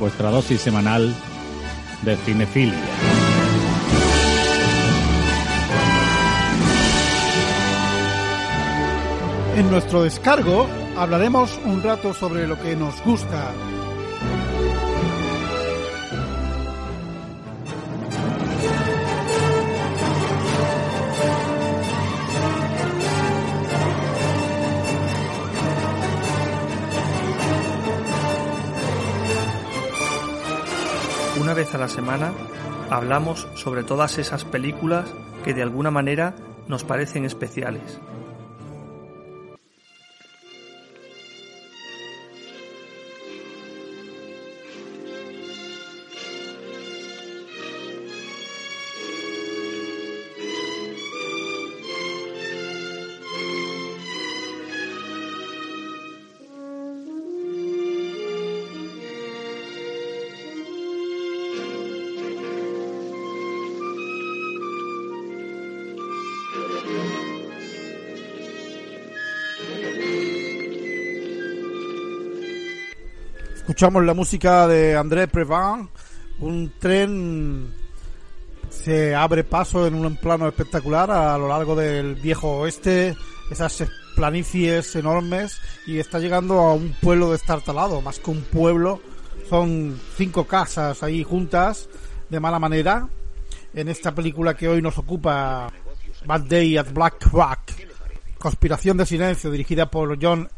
vuestra dosis semanal de cinefilia. En nuestro descargo hablaremos un rato sobre lo que nos gusta. Una vez a la semana hablamos sobre todas esas películas que de alguna manera nos parecen especiales. Escuchamos la música de André Previn. Un tren se abre paso en un plano espectacular a lo largo del viejo oeste, esas planicies enormes, y está llegando a un pueblo destartalado, más que un pueblo, son cinco casas ahí juntas, de mala manera, en esta película que hoy nos ocupa, Bad Day at Black Rock, Conspiración de Silencio, dirigida por John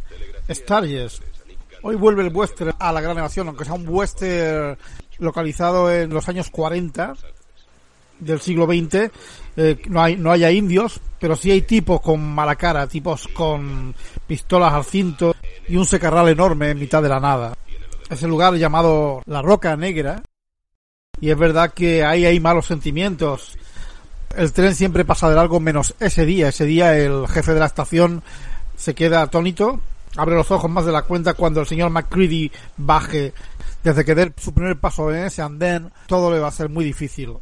Sturges. Hoy vuelve el western a la gran evasión, aunque sea un western localizado en los años 40 del siglo XX. Eh, no hay no haya indios, pero sí hay tipos con mala cara, tipos con pistolas al cinto y un secarral enorme en mitad de la nada. Es el lugar llamado La Roca Negra y es verdad que ahí hay malos sentimientos. El tren siempre pasa de largo menos ese día. Ese día el jefe de la estación se queda atónito abre los ojos más de la cuenta cuando el señor McCready baje. Desde que dé su primer paso en ese andén, todo le va a ser muy difícil.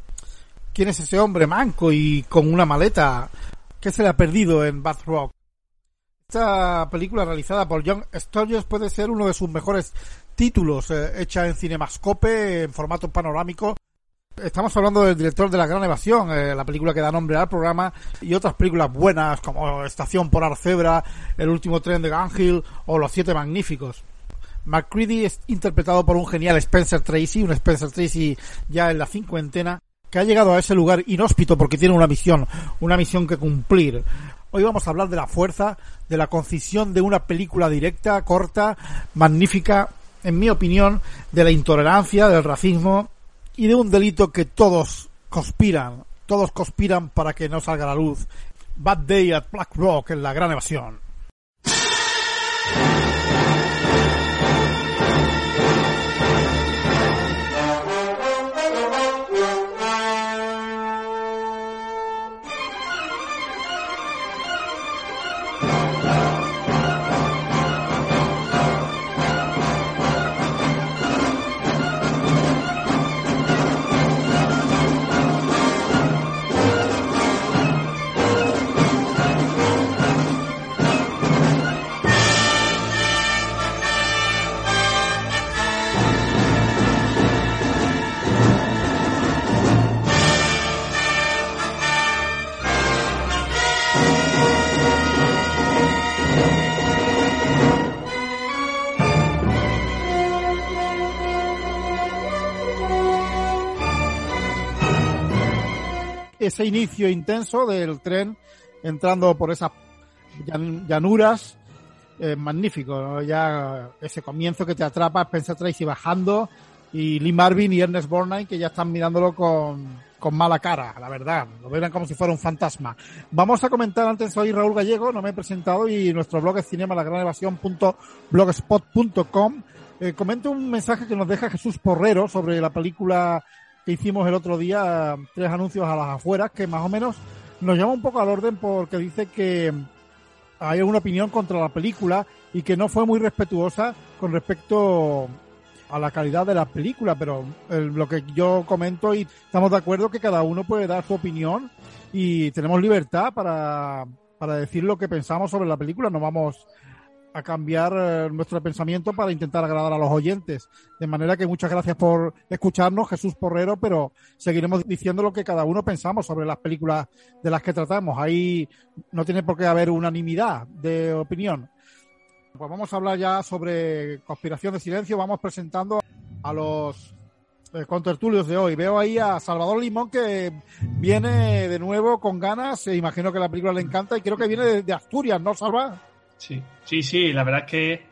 ¿Quién es ese hombre manco y con una maleta? ¿Qué se le ha perdido en Bath Rock? Esta película realizada por John Sturges puede ser uno de sus mejores títulos, eh, hecha en cinemascope, en formato panorámico. Estamos hablando del director de La Gran Evasión, eh, la película que da nombre al programa, y otras películas buenas como Estación por Arcebra, El último tren de Gunhill o Los Siete Magníficos. McCready es interpretado por un genial Spencer Tracy, un Spencer Tracy ya en la cincuentena, que ha llegado a ese lugar inhóspito porque tiene una misión, una misión que cumplir. Hoy vamos a hablar de la fuerza, de la concisión de una película directa, corta, magnífica, en mi opinión, de la intolerancia, del racismo y de un delito que todos conspiran, todos conspiran para que no salga a la luz. Bad Day at Black Rock en la gran evasión. Ese inicio intenso del tren entrando por esas llan- llanuras eh, magnífico ya ese comienzo que te atrapa Spencer Tracy bajando y Lee Marvin y Ernest Borgnine que ya están mirándolo con, con mala cara, la verdad. Lo ven como si fuera un fantasma. Vamos a comentar antes, soy Raúl Gallego, no me he presentado y nuestro blog es cinemalagranevasión.blogspot.com eh, comento un mensaje que nos deja Jesús Porrero sobre la película que hicimos el otro día, tres anuncios a las afueras, que más o menos nos llama un poco al orden porque dice que hay una opinión contra la película y que no fue muy respetuosa con respecto a la calidad de la película, pero eh, lo que yo comento y estamos de acuerdo que cada uno puede dar su opinión y tenemos libertad para, para decir lo que pensamos sobre la película, no vamos a cambiar eh, nuestro pensamiento para intentar agradar a los oyentes. De manera que muchas gracias por escucharnos, Jesús Porrero, pero seguiremos diciendo lo que cada uno pensamos sobre las películas de las que tratamos. Ahí no tiene por qué haber unanimidad de opinión. Pues vamos a hablar ya sobre conspiración de silencio. Vamos presentando a los eh, contertulios de hoy. Veo ahí a Salvador Limón que viene de nuevo con ganas. Eh, imagino que la película le encanta y creo que viene de, de Asturias, ¿no, Salva? Sí, sí, sí, la verdad es que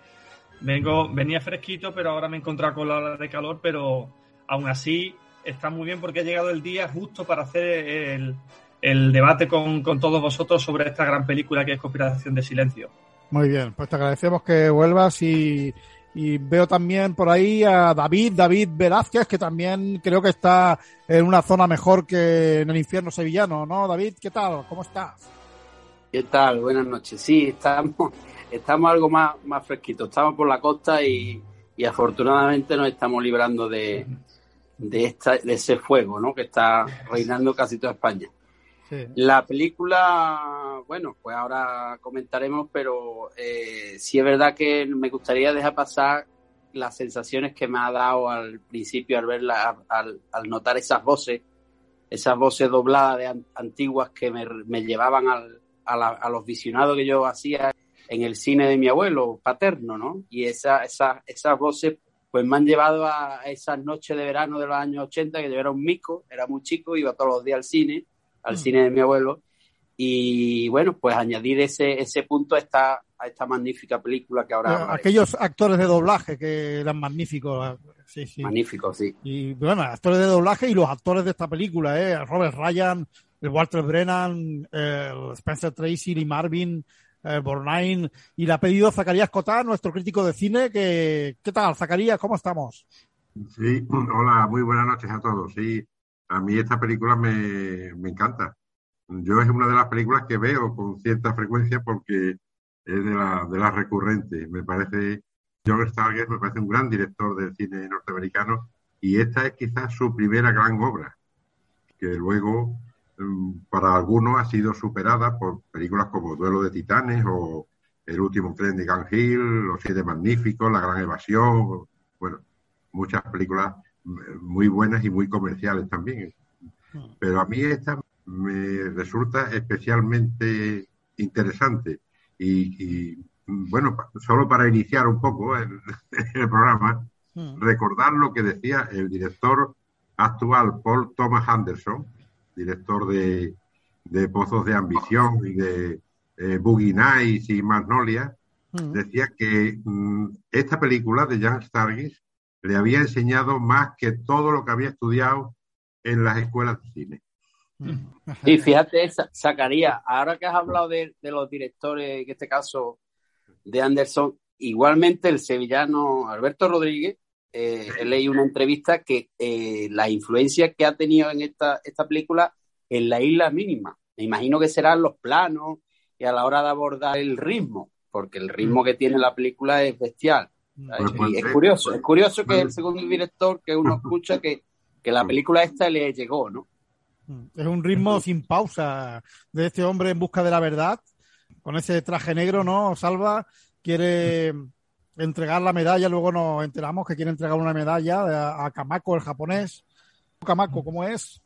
vengo, venía fresquito, pero ahora me he encontrado con la ola de calor, pero aún así está muy bien porque ha llegado el día justo para hacer el, debate con, con todos vosotros sobre esta gran película que es Conspiración de Silencio. Muy bien, pues te agradecemos que vuelvas y, y veo también por ahí a David, David Velázquez, que también creo que está en una zona mejor que en el infierno sevillano, ¿no? David, ¿qué tal? ¿Cómo estás? ¿Qué tal? Buenas noches. Sí, estamos, estamos algo más, más fresquitos. Estamos por la costa y, y afortunadamente nos estamos librando de, de, esta, de ese fuego ¿no? que está reinando casi toda España. Sí. La película, bueno, pues ahora comentaremos, pero eh, sí es verdad que me gustaría dejar pasar las sensaciones que me ha dado al principio al verla, al, al notar esas voces, esas voces dobladas de an- antiguas que me, me llevaban al, a, la- a los visionados que yo hacía en el cine de mi abuelo paterno, ¿no? Y esa, esa, esas voces pues me han llevado a esas noches de verano de los años 80, que yo era un mico, era muy chico, iba todos los días al cine, al Mm. cine de mi abuelo, y bueno, pues añadir ese, ese punto a esta, a esta magnífica película que ahora hablaré. Aquellos actores de doblaje que eran magníficos. Sí, sí. Magnífico, sí. Y bueno, actores de doblaje y los actores de esta película, ¿eh? Robert Ryan, el Walter Brennan, el Spencer Tracy, Lee Marvin, eh, Borgnine, y le ha pedido Zacarías Cotá, nuestro crítico de cine, que, ¿qué tal, Zacarías? ¿Cómo estamos? Sí, hola, muy buenas noches a todos. Sí, a mí esta película me, me encanta. Yo es una de las películas que veo con cierta frecuencia porque es de, la, de las recurrentes. Me parece, John Stargate me parece un gran director del cine norteamericano y esta es quizás su primera gran obra, que luego para algunos ha sido superada por películas como Duelo de Titanes o El último tren de Gun Hill, Los Siete Magníficos, La Gran Evasión, bueno, muchas películas mm, muy buenas y muy comerciales también. Pero a mí esta me resulta especialmente interesante y, y, mm, bueno, solo para iniciar un poco el, el programa, Mm. recordar lo que decía el director actual Paul Thomas Anderson, director de, de Pozos de Ambición y de eh, Boogie Nights y Magnolia, Mm. decía que mm, esta película de Jan Stargis le había enseñado más que todo lo que había estudiado en las escuelas de cine. Y fíjate, Zacarías, ahora que has hablado de, de los directores, en este caso de Anderson, igualmente el sevillano Alberto Rodríguez, eh, he leído una entrevista que eh, la influencia que ha tenido en esta, esta película en la isla mínima. Me imagino que serán los planos y a la hora de abordar el ritmo, porque el ritmo que tiene la película es bestial. Pues, pues, Y es curioso, es curioso que pues- el segundo director que uno escucha que, que la película esta le llegó, ¿no? Es un ritmo sin pausa de este hombre en busca de la verdad, con ese traje negro, ¿no? Salva quiere entregar la medalla, luego nos enteramos que quiere entregar una medalla a, a Kamako, el japonés. Kamako, ¿cómo es?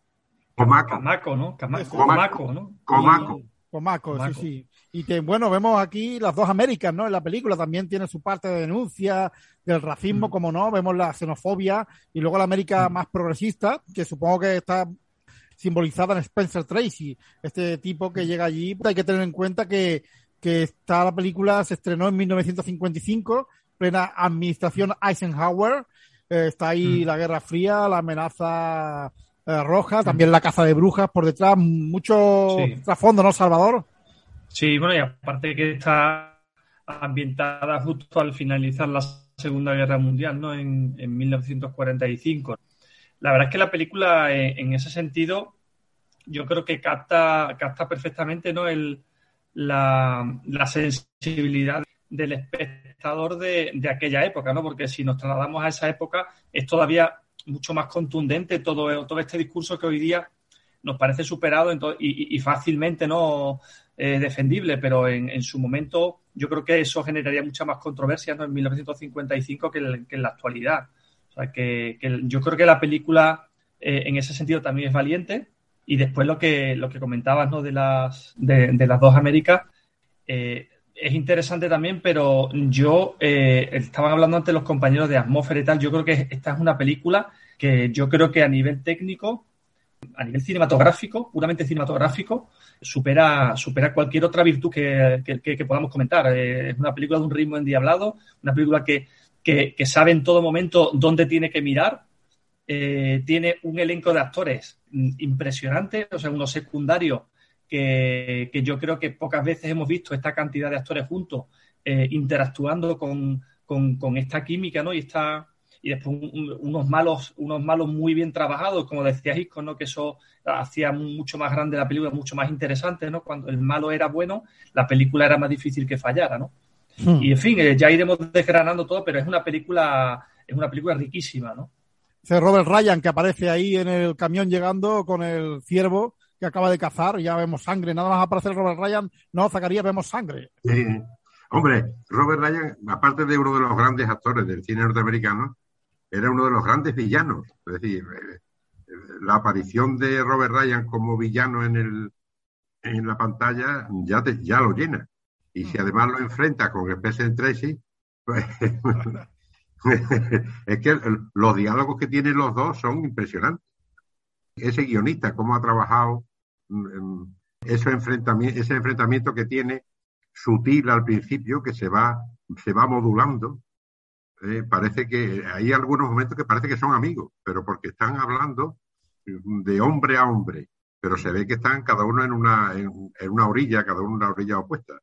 Kamako, ¿no? Komako, ¿no? Komako, Komako. sí, sí. Y que, bueno, vemos aquí las dos Américas, ¿no? En la película también tiene su parte de denuncia del racismo, como no, vemos la xenofobia y luego la América más progresista, que supongo que está simbolizada en Spencer Tracy, este tipo que llega allí. Hay que tener en cuenta que, que esta la película se estrenó en 1955, plena administración Eisenhower. Eh, está ahí la Guerra Fría, la amenaza eh, roja, también la caza de brujas por detrás, mucho Sí. trasfondo, ¿no, Salvador? Sí, bueno, y aparte que está ambientada justo al finalizar la Segunda Guerra Mundial, ¿no? En, en 1945. La verdad es que la película, eh, en ese sentido, yo creo que capta, capta perfectamente, ¿no? El, la, la sensibilidad del espectador de, de aquella época, ¿no? Porque si nos trasladamos a esa época, es todavía mucho más contundente todo, todo este discurso que hoy día nos parece superado y, fácilmente no eh, defendible, pero en, su momento yo creo que eso generaría mucha más controversia ¿no? en 1955 que, en- la actualidad. O sea, que, yo creo que la película eh, en ese sentido también es valiente. Y después lo que, lo que comentabas ¿no? de, las, de, de las dos Américas eh, es interesante también, pero yo, eh, estaban hablando antes los compañeros de atmósfera y tal, yo creo que esta es una película que yo creo que a nivel técnico, a nivel cinematográfico, puramente cinematográfico, supera, supera cualquier otra virtud que, que- podamos comentar. Eh, es una película de un ritmo endiablado, una película que, que, sabe en todo momento dónde tiene que mirar, eh, tiene un elenco de actores impresionante, o sea, unos secundarios que, que yo creo que pocas veces hemos visto esta cantidad de actores juntos eh, interactuando con, con- con esta química, ¿no? Y esta y después un- un- unos malos, unos malos muy bien trabajados, como decía Hitchcock, ¿no? Que eso hacía mucho más grande la película, mucho más interesante, ¿no? Cuando el malo era bueno, la película era más difícil que fallara, ¿no? Hmm. Y en fin, eh, ya iremos desgranando todo, pero es una película, es una película riquísima, ¿no? Robert Ryan que aparece ahí en el camión llegando con el ciervo que acaba de cazar, ya vemos sangre, nada más aparece Robert Ryan, no, Zacarías, vemos sangre. Sí. Hombre, Robert Ryan, aparte de uno de los grandes actores del cine norteamericano, era uno de los grandes villanos. Es decir, eh, la aparición de Robert Ryan como villano en, el, en la pantalla ya, te- ya lo llena. Y si además lo enfrenta con Spencer Tracy, pues, es que los diálogos que tienen los dos son impresionantes. Ese guionista, cómo ha trabajado ese enfrentamiento, ese enfrentamiento que tiene sutil al principio, que se va, se va modulando. Eh, parece que hay algunos momentos que parece que son amigos, pero porque están hablando de hombre a hombre, pero se ve que están cada uno en una, en, en una orilla, cada uno en una orilla opuesta.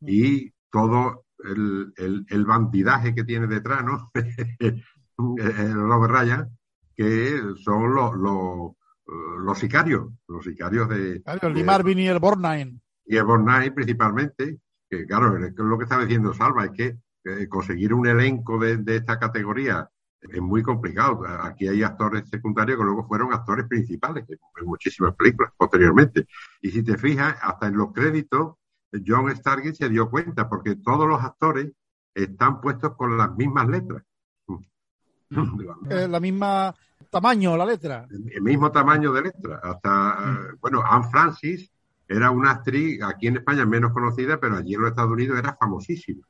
Y todo el, el, el bandidaje que tiene detrás, ¿no? el Robert Ryan, que son los, los, los sicarios, los sicarios de, Claro, el de- Marvin y el Borgnine. y el Bornay principalmente, que claro, es lo que está diciendo Salva es que eh, conseguir un elenco de, de esta categoría es muy complicado. Aquí hay actores secundarios que luego fueron actores principales en, en muchísimas películas posteriormente. Y si te fijas, hasta en los créditos, John Stargate se dio cuenta, porque todos los actores están puestos con las mismas letras. Eh, la misma tamaño, la letra. el mismo tamaño de letra. Hasta, eh, bueno, Anne Francis era una actriz aquí en España menos conocida, pero allí en los Estados Unidos era famosísima.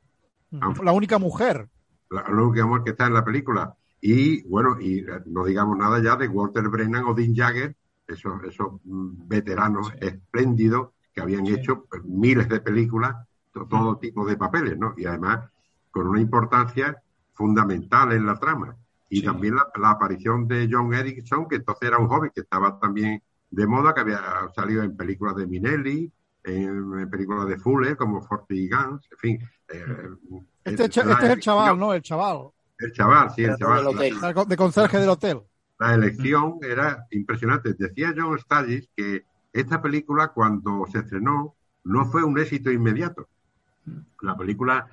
La única mujer. La, la única amor que está en la película. Y bueno, y eh, no digamos nada ya de Walter Brennan o Dean Jagger, esos, esos mm, veteranos espléndidos que habían hecho pues, miles de películas, to- todo tipo de papeles, ¿no? Y además con una importancia fundamental en la trama. Y Sí. también la, la aparición de John Erickson, que entonces era un joven que estaba también de moda, que había salido en películas de Minelli, en, en películas de Fuller, como Forty Guns, en fin. eh, Este, la este es el chaval, elección- ¿no? El chaval. El chaval, sí, el Pero chaval. hotel. La- De conserje del hotel. La elección era impresionante. Decía John Sturges que esta película, cuando se estrenó, no fue un éxito inmediato. La película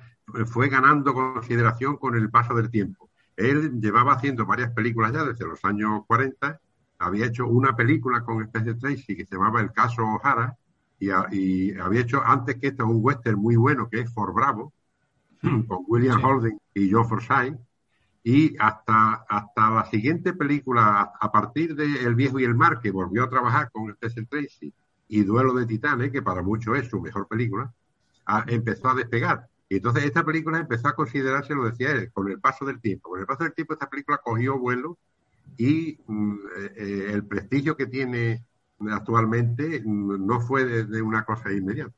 fue ganando consideración con el paso del tiempo. Él llevaba haciendo varias películas ya desde los años 40. Había hecho una película con Spencer Tracy que se llamaba El caso O'Hara y, a- y había hecho antes que esto un western muy bueno que es For Bravo con William Sí. Holden y Joe Forsythe y hasta, hasta la siguiente película, a, a partir de El viejo y el mar, que volvió a trabajar con Spencer Tracy, y Duelo de Titanes, que para muchos es su mejor película, a- empezó a despegar. Y entonces esta película empezó a considerarse, lo decía él, con el paso del tiempo. Con el paso del tiempo esta película cogió vuelo y mm, eh, eh, el prestigio que tiene actualmente mm, no fue de, de una cosa inmediata.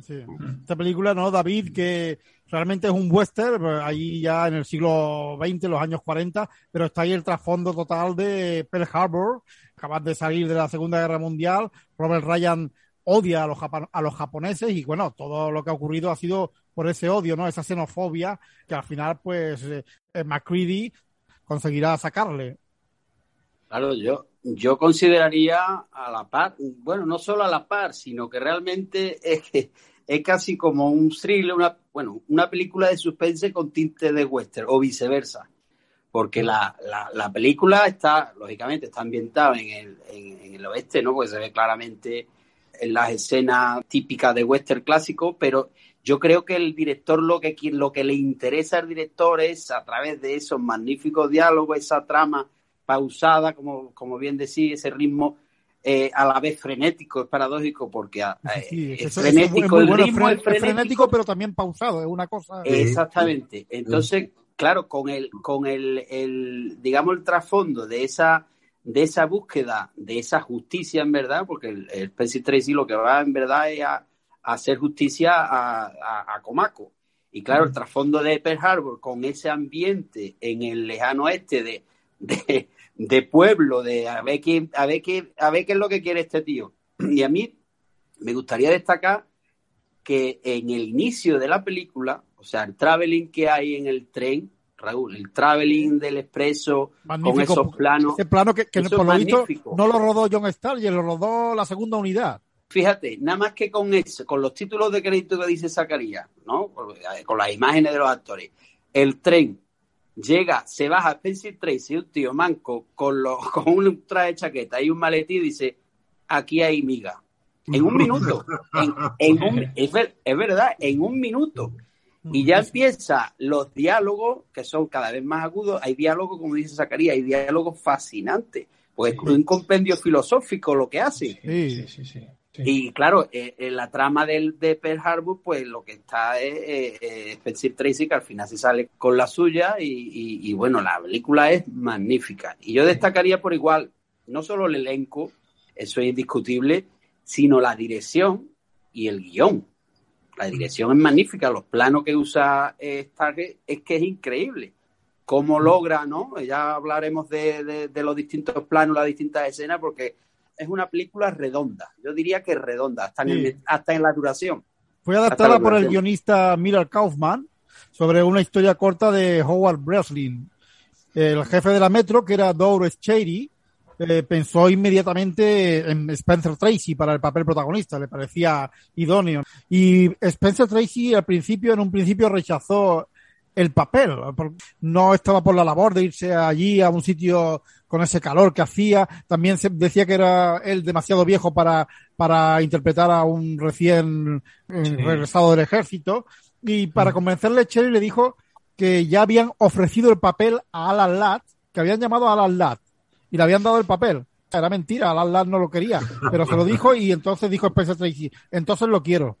Sí. Esta película, ¿no? David, que realmente es un western, pues, ahí ya en el siglo XX, los años 40, pero está ahí el trasfondo total de Pearl Harbor, capaz de salir de la Segunda Guerra Mundial. Robert Ryan odia a los, a los japoneses y bueno, todo lo que ha ocurrido ha sido por ese odio, ¿no? Esa xenofobia que al final, pues, eh, eh, McCready conseguirá sacarle. Claro, yo, yo consideraría a la par, bueno, no solo a la par, sino que realmente es que es casi como un thriller, una, bueno, una película de suspense con tinte de western o viceversa. Porque la, la, la película está, lógicamente, está ambientada en el, en, en el oeste, ¿no? Porque se ve claramente en las escenas típicas de western clásico, pero yo creo que el director lo que, lo que le interesa al director es, a través de esos magníficos diálogos, esa trama pausada, como, como bien decía, ese ritmo eh, a la vez frenético, es paradójico, porque Sí, sí, eh, eso- es frenético, muy el bueno, ritmo fre- es frenético, frenético, pero también pausado, es una cosa... Sí. Exactamente. Entonces, claro, con el, con el, el, digamos, el trasfondo de esa, de esa búsqueda, de esa justicia en verdad, porque el, el Tracy lo que va en verdad es a hacer justicia a, a, a Comaco. Y claro, el trasfondo de Pearl Harbor con ese ambiente en el lejano oeste de, de, de pueblo, de a ver, qué, a, ver qué, a ver qué es lo que quiere este tío. Y a mí me gustaría destacar que en el inicio de la película, o sea, el traveling que hay en el tren, Raúl, el traveling del expreso con esos planos, Ese plano que, por lo visto no lo rodó John Starr, lo rodó la segunda unidad. Fíjate, nada más que con eso, con los títulos de crédito que dice Zacarías, ¿no? Con, con las imágenes de los actores, el tren llega, se baja Spencer Tracy, un tío manco con, los, con un traje de chaqueta y un maletín y dice, aquí hay miga. En un minuto. En, en un- es, ver- es verdad, en un minuto. Y ya empieza los diálogos, que son cada vez más agudos. Hay diálogos, como dice Zacarías, hay diálogos fascinantes. Pues es un compendio filosófico lo que hacen. Sí. Sí, sí, sí. Y claro, eh, en la trama del, de Pearl Harbor, pues lo que está es eh, eh, Spencer Tracy, que al final se sale con la suya. Y, y- y bueno, la película es magnífica. Y yo destacaría por igual, no solo el elenco, eso es indiscutible, sino la dirección y el guion. La dirección es magnífica, los planos que usa eh, Stargate es que es increíble. Cómo logra, ¿no? Ya hablaremos de, de- de los distintos planos, las distintas escenas, porque es una película redonda. Yo diría que redonda, hasta, en, Sí. el- hasta en la duración. Fue adaptada por el guionista Miller Kaufman sobre una historia corta de Howard Breslin. El jefe de la Metro, que era Doris Cherry, eh, pensó inmediatamente en Spencer Tracy para el papel protagonista, le parecía idóneo. Y Spencer Tracy al principio, en un principio rechazó el papel. No estaba por la labor de irse allí a un sitio con ese calor que hacía. También se decía que era él demasiado viejo para, para interpretar a un recién eh, Sí. regresado del ejército. Y para convencerle, Cherry le dijo que ya habían ofrecido el papel a Alan Ladd, que habían llamado a Alan Ladd y le habían dado el papel. Era mentira, Alan Ladd no lo quería, pero se lo dijo y entonces dijo Spencer Tracy, entonces lo quiero.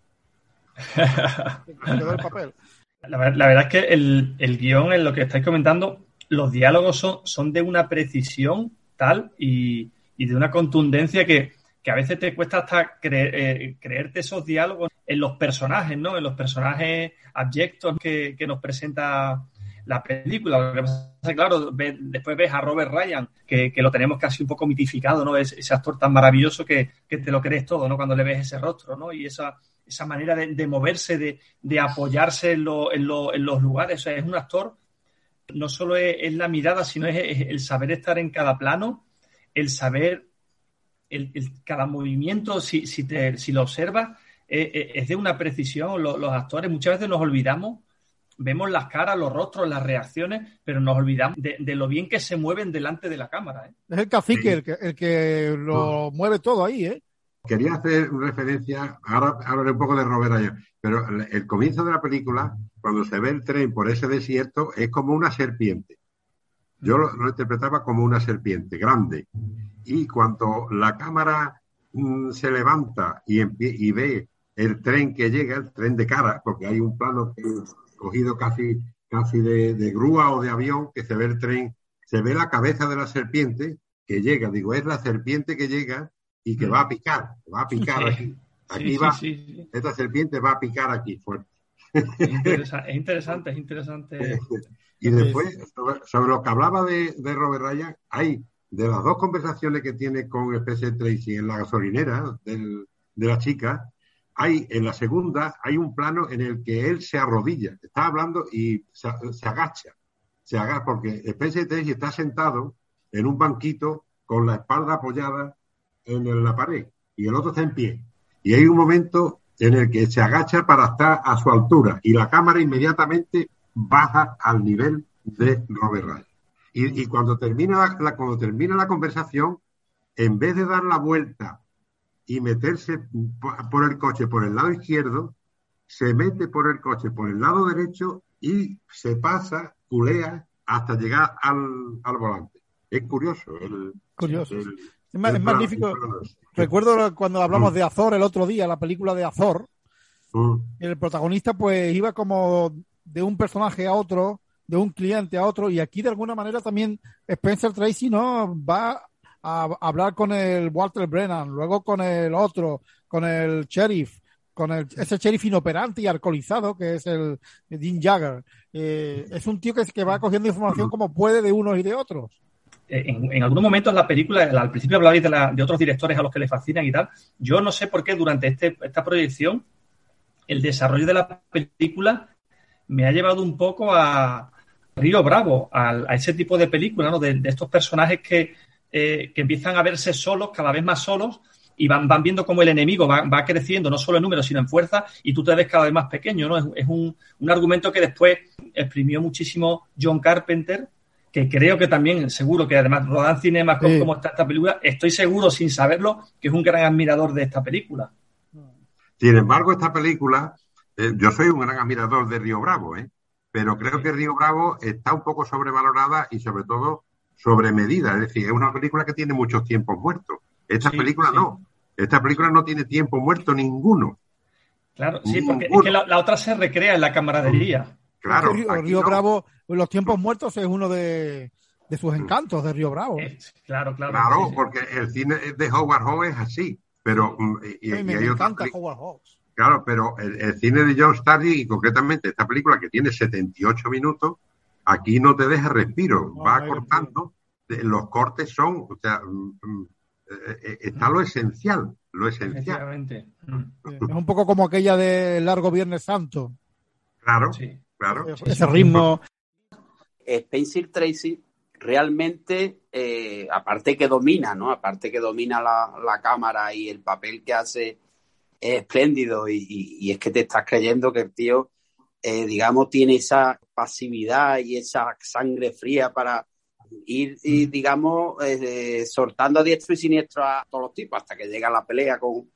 Se quedó el papel. La, ver- la verdad es que el, el guion, en lo que estáis comentando, los diálogos son, son de una precisión tal y, y de una contundencia que, que a veces te cuesta hasta cre- eh, creerte esos diálogos en los personajes, ¿no? En los personajes abyectos que, que nos presenta la película. Lo que pasa claro, ve- después ves a Robert Ryan, que, que lo tenemos casi un poco mitificado, ¿no? Es, ese actor tan maravilloso que, que te lo crees todo, ¿no? Cuando le ves ese rostro, ¿no? Y esa, esa manera de, de moverse, de, de apoyarse en, lo- en lo- en los lugares. O sea, es un actor, no solo es, es la mirada, sino es, es el saber estar en cada plano, el saber, el, el- cada movimiento, si, si, te- si lo observas, eh, eh, es de una precisión. Lo- los actores muchas veces nos olvidamos, vemos las caras, los rostros, las reacciones, pero nos olvidamos de, de lo bien que se mueven delante de la cámara. ¿eh? Es el cacique el que, el que lo mueve todo ahí, ¿eh? Quería hacer referencia, ahora hablaré un poco de Robert Ryan, pero el, comienzo de la película, cuando se ve el tren por ese desierto, es como una serpiente. Yo lo, interpretaba como una serpiente grande. Y cuando la cámara mm, se levanta y, ve el tren que llega, el tren de cara, porque hay un plano cogido casi, casi de grúa o de avión, que se ve el tren, se ve la cabeza de la serpiente que llega. Digo, es la serpiente que llega y que va a picar, va a picar aquí. Aquí Sí, va, sí, sí, sí. esta serpiente va a picar aquí fuerte. Es, interesa- es interesante, es interesante. Y después, sobre, sobre lo que hablaba de, de Robert Ryan, hay de las dos conversaciones que tiene con Spencer Tracy en la gasolinera del- de la chica, hay en la segunda hay un plano en el que él se arrodilla, está hablando y se, se agacha, se agacha porque Spencer Tracy está sentado en un banquito con la espalda apoyada en la pared y el otro está en pie. Y hay un momento en el que se agacha para estar a su altura y la cámara inmediatamente baja al nivel de Robert Ryan. Y, y cuando termina la, cuando termina la conversación, en vez de dar la vuelta y meterse por, por el coche por el lado izquierdo, se mete por el coche por el lado derecho y se pasa, culea, hasta llegar al, al volante. Es curioso. El, Curioso. el- Es, magnífico. Recuerdo cuando hablamos Mm. de Azor el otro día, la película de Azor, Mm. el protagonista pues iba como de un personaje a otro, de un cliente a otro, y aquí de alguna manera también Spencer Tracy no va a hablar con el Walter Brennan, luego con el otro, con el sheriff, con el, ese sheriff inoperante y alcoholizado que es el Dean Jagger. Eh, es un tío que, que va cogiendo información como puede de unos y de otros. En, algunos momentos la película, al principio hablabais de, la- de otros directores a los que le fascinan y tal. Yo no sé por qué durante este, esta proyección el desarrollo de la película me ha llevado un poco a Río Bravo, a, ese tipo de película, ¿no? De, estos personajes que, eh, que empiezan a verse solos, cada vez más solos, y van, van viendo cómo el enemigo va, va creciendo, no solo en número, sino en fuerza, y tú te ves cada vez más pequeño, ¿no? Es, es un, un argumento que después exprimió muchísimo John Carpenter, que creo que también, seguro que además rodan cinemas con Sí. cómo está esta película, estoy seguro, sin saberlo, que es un gran admirador de esta película. Sin embargo, esta película, eh, yo soy un gran admirador de Río Bravo, ¿eh? pero creo que Río Bravo está un poco sobrevalorada y sobre todo sobremedida. Es decir, es una película que tiene muchos tiempos muertos. Esta Sí, película sí. no. Esta película no tiene tiempo muerto ninguno. Claro, sí, porque es que la, la otra se recrea en la camaradería. Claro. Río, Río no. Bravo, Los tiempos muertos es uno de, de sus encantos de Río Bravo. Eh, claro, claro. Claro, sí, sí. porque el cine de Howard Hawks es así. Pero, mm, y, y Ay, me, hay encanta peli- Howard Hawks. Claro, pero el, el cine de John Starry y concretamente esta película que tiene 78 minutos, aquí no te deja respiro, No, va no cortando, de- los cortes son, o sea, mm, mm, eh, eh, está lo esencial, lo esencial. Mm, Sí, Es un poco como aquella de Largo Viernes Santo. claro, sí. Claro. Ese ritmo. Spencer Tracy realmente, eh, aparte que domina, ¿no? Aparte que domina la, la cámara y el papel que hace es espléndido y, y- y es que te estás creyendo que el tío, eh, digamos, tiene esa pasividad y esa sangre fría para ir, y, digamos, eh, soltando a diestro y siniestro a todos los tipos hasta que llega la pelea con...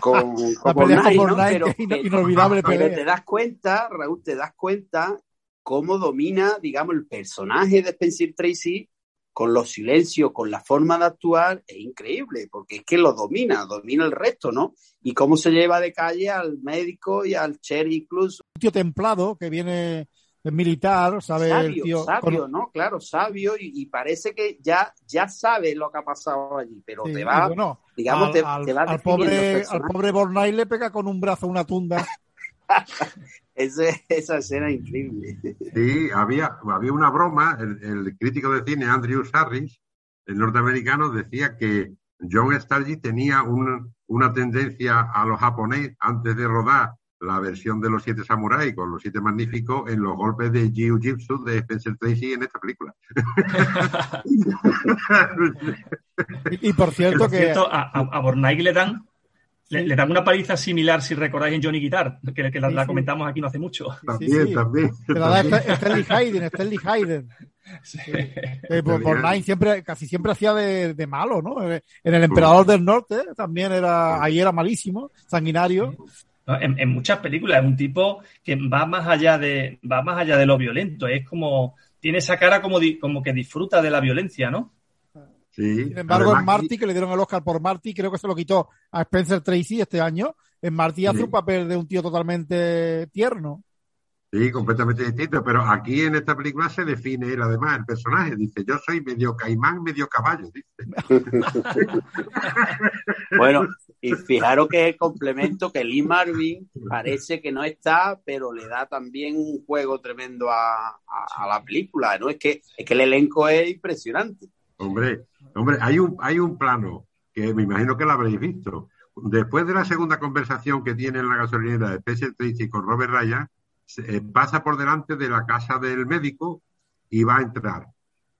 con, La con. Bourne-Knight, Pero- que es ino- pero- inolvidable pero pelea. te das cuenta, Raúl, te das cuenta cómo domina, digamos, el personaje de Spencer Tracy con los silencios, con la forma de actuar, es increíble, porque es que lo domina, domina el resto, ¿no? Y cómo se lleva de calle al médico y al cherry incluso. Un tío templado que viene es militar, sabe el Sabio, tío. sabio, con- ¿no? Claro, sabio, y, y parece que ya, ya sabe lo que ha pasado allí, pero sí, te va, bueno, digamos, al, te, al- te va al pobre, al pobre Bornay le pega con un brazo una tunda. Ese- esa escena es increíble. Sí, había, había una broma, el, el crítico de cine Andrew Harris, el norteamericano, decía que John Stargy tenía un- una tendencia a lo japonés antes de rodar la versión de los siete samuráis con los siete magníficos en los golpes de Jiu-Jitsu de Spencer Tracy en esta película. Y, y por cierto Por que cierto, a, a, a Bornaghi le dan, le, dan una paliza similar, si recordáis, en Johnny Guitar, que, que la, Sí, la sí. comentamos aquí no hace mucho. también, sí. también. que la da Stanley Hayden, Stanley Hayden. Sí. Eh, Borgnine siempre, casi siempre hacía de, de malo, ¿no? Eh, En el Emperador del Norte también era, ahí era malísimo, sanguinario. En, en muchas películas es un tipo que va más allá de va más allá de lo violento. Es como tiene esa cara como di- como que disfruta de la violencia, ¿no? Sí. Sin embargo, en Marty, que le dieron el Oscar por Marty, creo que se lo quitó a Spencer Tracy este año. En Marty hace un papel de un tío totalmente tierno. Sí, completamente distinto, pero aquí en esta película se define él además, el personaje. Dice, yo soy medio caimán, medio caballo, dice. Bueno, y fijaros que el complemento que Lee Marvin parece que no está, pero le da también un juego tremendo a, a- la película, ¿no? Es que, es que el elenco es impresionante. Hombre, hombre, hay un, hay un plano que me imagino que lo habréis visto, después de la segunda conversación que tiene en la gasolinera de Spencer Tracy con Robert Ryan, eh, pasa por delante de la casa del médico y va a entrar.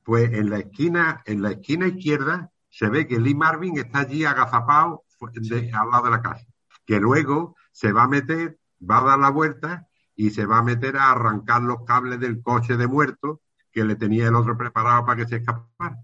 Pues en la esquina, en la esquina izquierda se ve que Lee Marvin está allí agazapado de- al lado de la casa. Que luego se va a meter, va a dar la vuelta y se va a meter a arrancar los cables del coche de muerto que le tenía el otro preparado para que se escapara.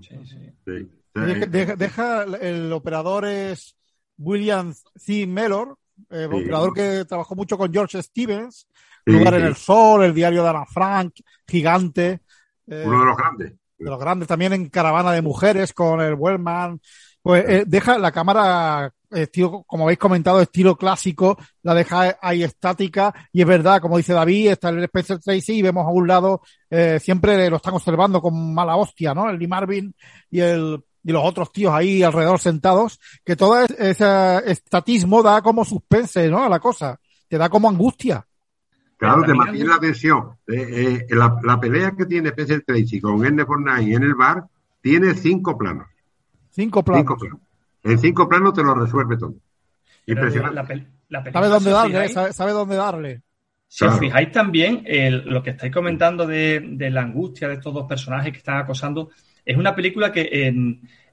Sí, sí. Sí. Deja, deja- deja- el operador es William C. Mellor, eh, Sí. operador que trabajó mucho con George Stevens, Sí, Lugar en el Sol, el diario de Ana Frank, Gigante, eh, Uno de los grandes. de los grandes, también en Caravana de Mujeres con el Wellman. Pues eh, deja la cámara, estilo, como habéis comentado, estilo clásico, la deja ahí estática y es verdad, como dice David, está el Spencer Tracy y vemos a un lado, eh, siempre lo están observando con mala hostia, ¿no? El Lee Marvin y el y los otros tíos ahí alrededor sentados, que todo es- ese estatismo da como suspense, ¿no? A la cosa, te da como angustia. Claro, te mantiene la tensión. Eh, eh, la, la pelea que tiene Spencer Tracy con Ernest Borgnine en el bar tiene cinco planos. Cinco planos. Cinco planos. En cinco planos te lo resuelve todo. Impresionante. la pel- la película, Sabe dónde darle, sabe, sabe dónde darle. Si os fijáis también, el- lo que estáis comentando de, de la angustia de estos dos personajes que están acosando, es una película que eh,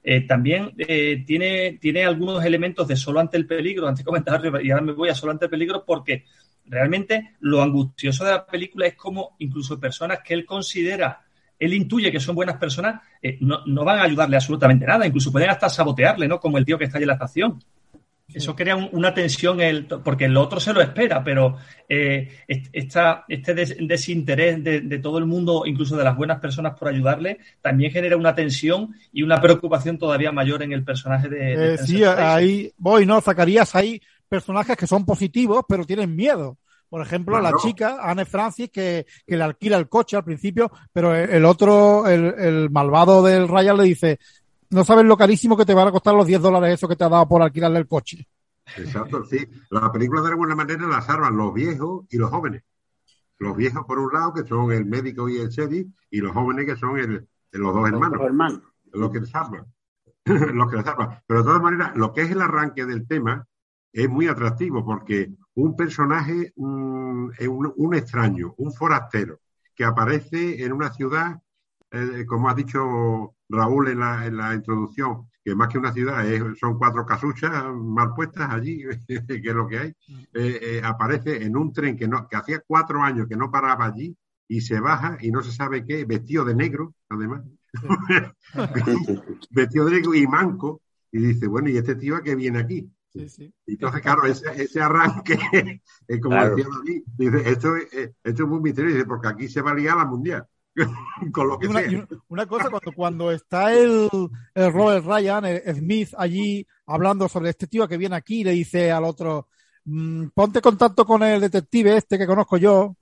eh, también eh, tiene, tiene algunos elementos de solo ante el peligro, antes de comentar, y ahora me voy a solo ante el peligro, porque realmente lo angustioso de la película es como incluso personas que él considera, él intuye que son buenas personas, eh, no, no van a ayudarle absolutamente nada, incluso pueden hasta sabotearle, ¿no? Como el tío que está allí en la estación. Eso crea un- una tensión, el, porque el otro se lo espera, pero eh, esta- este des- desinterés de, de todo el mundo, incluso de las buenas personas por ayudarle, también genera una tensión y una preocupación todavía mayor en el personaje de, de Eh, sí, ahí voy, ¿no? Zacarías, hay personajes que son positivos, pero tienen miedo. Por ejemplo, la chica, Anne Francis, que, que le alquila el coche al principio, pero el, otro, el, el malvado del Ryan le dice, no sabes lo carísimo que te van a costar los 10 dólares eso que te ha dado por alquilarle el coche. Exacto, sí. La película de alguna manera la salvan los viejos y los jóvenes. Los viejos, por un lado, que son el médico y el sheriff, y los jóvenes, que son el, los dos hermanos. Los hermanos. los que salvan. los que le salvan. Pero de todas maneras, lo que es el arranque del tema es muy atractivo porque un personaje, mm, es un, un extraño, un forastero, que aparece en una ciudad, eh, como ha dicho Raúl en la, en la introducción, que más que una ciudad es- son cuatro casuchas mal puestas allí, que es lo que hay, eh, eh, aparece en un tren que, no, que hacía cuatro años que no paraba allí y se baja y no se sabe qué, vestido de negro, además. Vestido de negro y manco, y dice, bueno, ¿y este tío a qué viene aquí? Sí, sí. Y entonces, claro, ese, ese arranque, es como Claro. decía David, dice, esto, es- eh, esto es muy misterioso, dice, porque aquí se va a liar la mundial, con lo Y que una, sea. y una cosa, cuando, cuando está el, el Robert Ryan, el Smith, allí hablando sobre este tío que viene aquí, le dice al otro, "Mm, ponte en contacto con el detective este que conozco yo,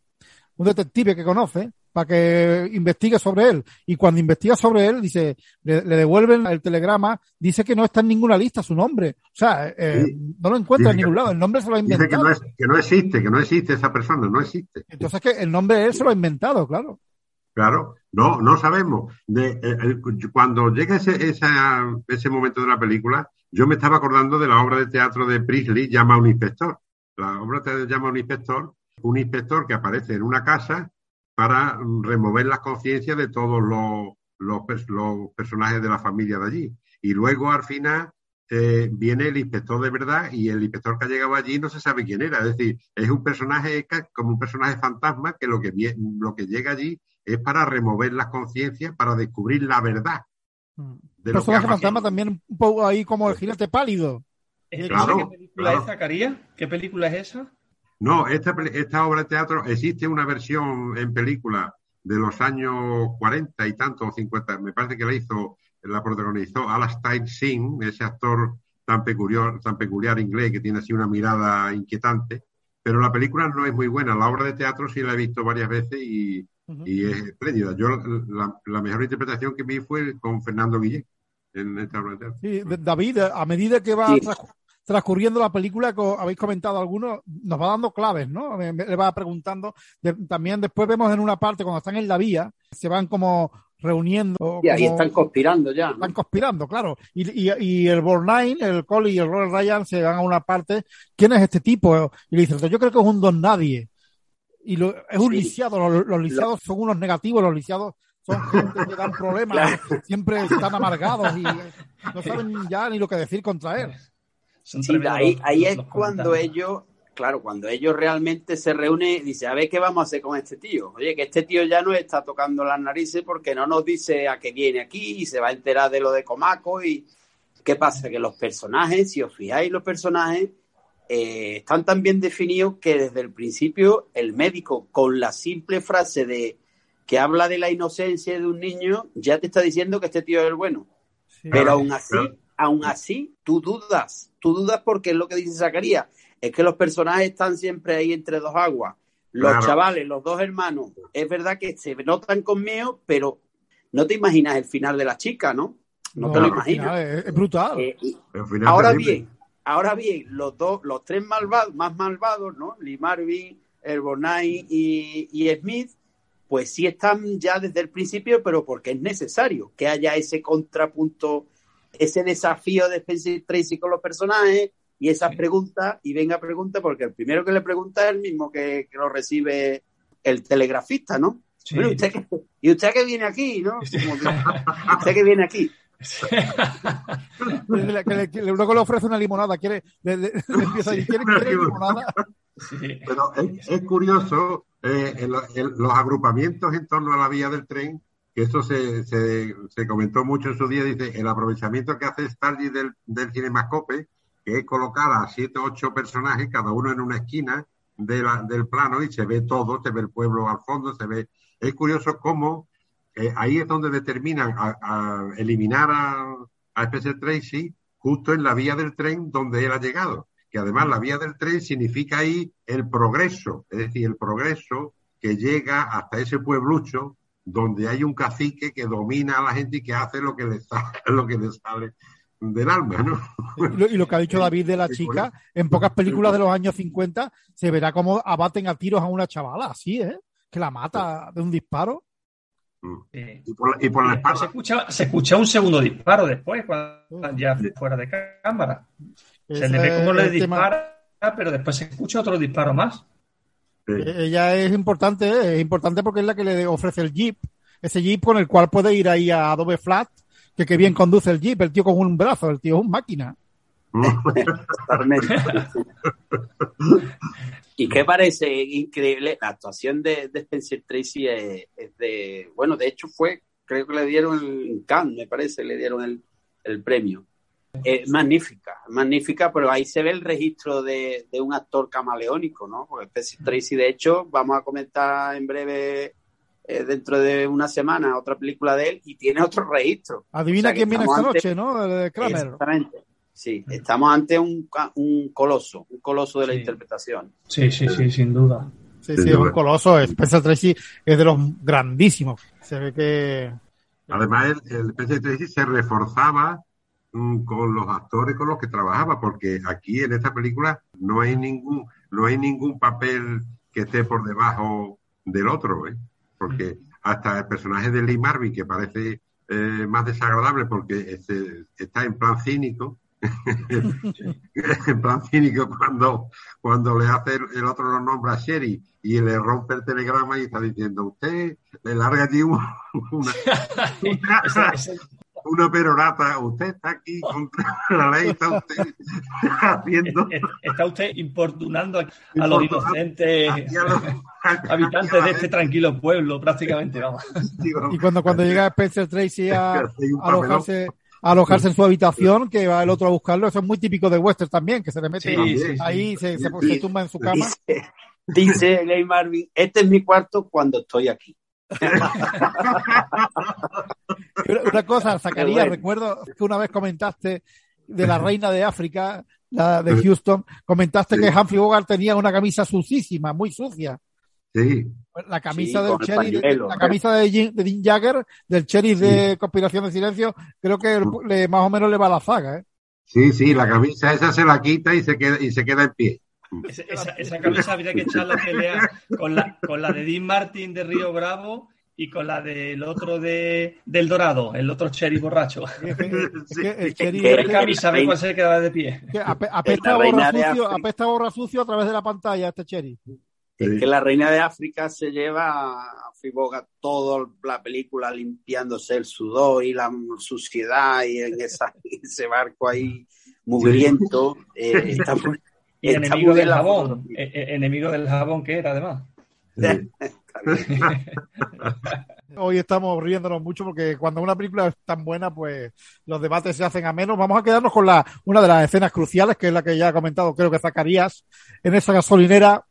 un detective que conoce, para que investigue sobre él. Y cuando investiga sobre él, dice, le, le devuelven el telegrama, dice que no está en ninguna lista su nombre. O sea, eh, Sí. no lo encuentra en que- ningún lado. El nombre se lo ha Dice que inventado. no, es, que no existe, que no existe esa persona, no existe. Entonces que el nombre él se lo ha inventado, claro. Claro, no, no sabemos. De, eh, el- cuando llega ese, esa- ese momento de la película, yo me estaba acordando de la obra de teatro de Priestley, Llama a un inspector. La obra de teatro Llama a un inspector, un inspector que aparece en una casa para mm, remover las conciencias de todos los, los, pers- los personajes de la familia de allí. Y luego, al final, eh, viene el inspector de verdad y el inspector que ha llegado allí no se sabe quién era. Es decir, es un personaje como un personaje fantasma que lo que, lo que llega allí es para remover las conciencias, para descubrir la verdad. De lo que personaje fantasma también un poco ahí como el jinete pálido. ¿Esa Claro, ¿Qué película claro. es, Zacarías? ¿Qué película es esa? No, esta, esta obra de teatro, existe una versión en película de los años 40 y tanto, o 50, me parece que la hizo, la protagonizó Alastair Singh, ese actor tan peculiar, tan peculiar inglés que tiene así una mirada inquietante, pero la película no es muy buena, la obra de teatro sí la he visto varias veces y, y es espléndida. Yo la, la mejor interpretación que vi fue con Fernando Guillén en esta obra de teatro. Sí, David, a medida que va Sí. Transcu- transcurriendo la película, que habéis comentado algunos, nos va dando claves, ¿no? Me- me- Le va preguntando. De- también después vemos en una parte, cuando están en la vía, se van como reuniendo. Y ahí como- están conspirando ya. ¿no? están conspirando, claro. Y, y, y el Bornine, el Cole y el Robert Ryan se van a una parte. ¿Quién es este tipo? Y le dicen, yo creo que es un don nadie. Y lo- es un Sí. lisiado. Los, los lisiados son unos negativos. Los lisiados son gente que dan problemas. Siempre están amargados y no saben ya ni lo que decir contra él. Son Sí, ahí, los- ahí los- es los cuando ellos, claro, cuando ellos realmente se reúnen y dicen, a ver qué vamos a hacer con este tío. Oye, que este tío ya nos está tocando las narices porque no nos dice a qué viene aquí y se va a enterar de lo de Comaco y qué pasa, que los personajes, si os fijáis, los personajes eh, están tan bien definidos que desde el principio el médico con la simple frase de que habla de la inocencia de un niño ya te está diciendo que este tío es el bueno. Sí. Pero aún así. Aún así, tú dudas, tú dudas porque es lo que dice Zacarías, es que los personajes están siempre ahí entre dos aguas. Los Claro. chavales, los dos hermanos, es verdad que se notan conmigo, pero no te imaginas el final de la chica, ¿no? No, te lo imaginas. Es, es brutal. Eh, ahora terrible. bien, ahora bien, los dos, los tres malvados, más malvados, ¿no? Lee Marvin, el Bonai y, y Smith, pues sí están ya desde el principio, pero porque es necesario que haya ese contrapunto, ese desafío de Spencer Tracy con los personajes y esas Sí. preguntas, y venga pregunta, porque el primero que le pregunta es el mismo que, que lo recibe el telegrafista, ¿no? Sí. Bueno, ¿usted qué- ¿Y usted que viene aquí, no? Como que, ¿Usted que viene aquí? Que le- que le- que luego le ofrece una limonada. Quiere, le, le- le empieza a decir, ¿quiere, quiere limonada? Sí. Pero es, es curioso eh, el- el- los agrupamientos en torno a la vía del tren, que eso se, se, comentó mucho en su día, dice, el aprovechamiento que hace Stargate del, del cinemascope, que es colocar a siete o ocho personajes, cada uno en una esquina de del plano, y se ve todo, se ve el pueblo al fondo, se ve... Es curioso cómo eh, ahí es donde determinan a eliminar a, a Spencer Tracy justo en la vía del tren donde él ha llegado. Que además la vía del tren significa ahí el progreso, es decir, el progreso que llega hasta ese pueblucho donde hay un cacique que domina a la gente y que hace lo que le sale, lo que le sale del alma, ¿no? Y lo, y lo que ha dicho David de la chica, en pocas películas de los años 50 se verá cómo abaten a tiros a una chavala, así, ¿eh? Que la mata de un disparo. Sí. Y por, la- y por la Y después se espalda. escucha, se escucha un segundo disparo después, cuando ya fuera de cámara. Se le ve cómo le tema. dispara, pero después se escucha otro disparo más. Eh, Ella es importante, es importante porque es la que le ofrece el Jeep. Ese Jeep con el cual puede ir ahí a Adobe Flat, que qué bien conduce el Jeep, el tío con un brazo, el tío es un máquina. ¿Y qué parece increíble? La actuación de, de Spencer Tracy es, es de. Bueno, de hecho, fue. Creo que le dieron el Cannes, me parece, le dieron el, el premio. Es magnífica, magnífica, pero ahí se ve el registro de, de un actor camaleónico, ¿no? Porque Tracy, de hecho, vamos a comentar en breve, eh, dentro de una semana, otra película de él y tiene otro registro. Adivina O sea, que quién viene esta ante- noche, ¿no? El Kramer. Exactamente. Sí, estamos ante un, ca- un coloso, un coloso de la Sí. interpretación. Sí, sí, sí, sin duda. Sí, Sin sí, es un coloso. Spencer Tracy es de los grandísimos. Se ve que Además, el, el Spencer Tracy se reforzaba con los actores con los que trabajaba, porque aquí en esta película no hay ningún, no hay ningún papel que esté por debajo del otro, ¿eh? Porque hasta el personaje de Lee Marvin, que parece eh, más desagradable porque este, está en plan cínico, en plan cínico cuando, cuando le hace el, el otro lo nombra a Sherry y le rompe el telegrama y está diciendo usted le larga allí un- una, ese- una perorata, usted está aquí contra la ley, está usted haciendo es- está usted importunando a, a los inocentes aquí a los- habitantes de este tranquilo pueblo, prácticamente, vamos. Y cuando, cuando llega Spencer Tracy a, alojarse, a alojarse en su habitación, que va el otro a buscarlo, eso es muy típico de western también, que se le mete Sí, sí, sí. ahí, se, se, Sí. se tumba en su cama. Dice, dice Gay Marvin, este es mi cuarto cuando estoy aquí. Una, cosa, Zacarías, bueno. recuerdo que una vez comentaste de la reina de África, la de Houston, comentaste Sí. que Humphrey Bogart tenía una camisa sucísima, muy sucia. sí, La camisa Sí, del la camisa de Jim, de Jim Jagger, del Cherry de Conspiración de Silencio, creo que le, más o menos le va la zaga, ¿eh? sí, sí, la camisa esa se la quita y se queda, y se queda en pie. Esa, esa- esa camisa habría que echarla a pelear con la, con la de Dean Martin de Río Bravo y con la del otro de, del Dorado, el otro cherry borracho. Es es que el cherry sabe cuál se queda de pie. apesta, La a borra sucio, apesta a borra sucio a través de la pantalla este cherry. Sí. Que la reina de África se lleva a Fiboga toda la película limpiándose el sudor y la suciedad y en esa, ese barco ahí mugriento. eh, está muy- Y está enemigo muy bien del jabón. enemigo del jabón que era, además. Sí. Hoy estamos riéndonos mucho porque cuando una película es tan buena, pues los debates se hacen a menos. Vamos a quedarnos con la, una de las escenas cruciales, que es la que ya ha comentado, creo que Zacarías, en esa gasolinera,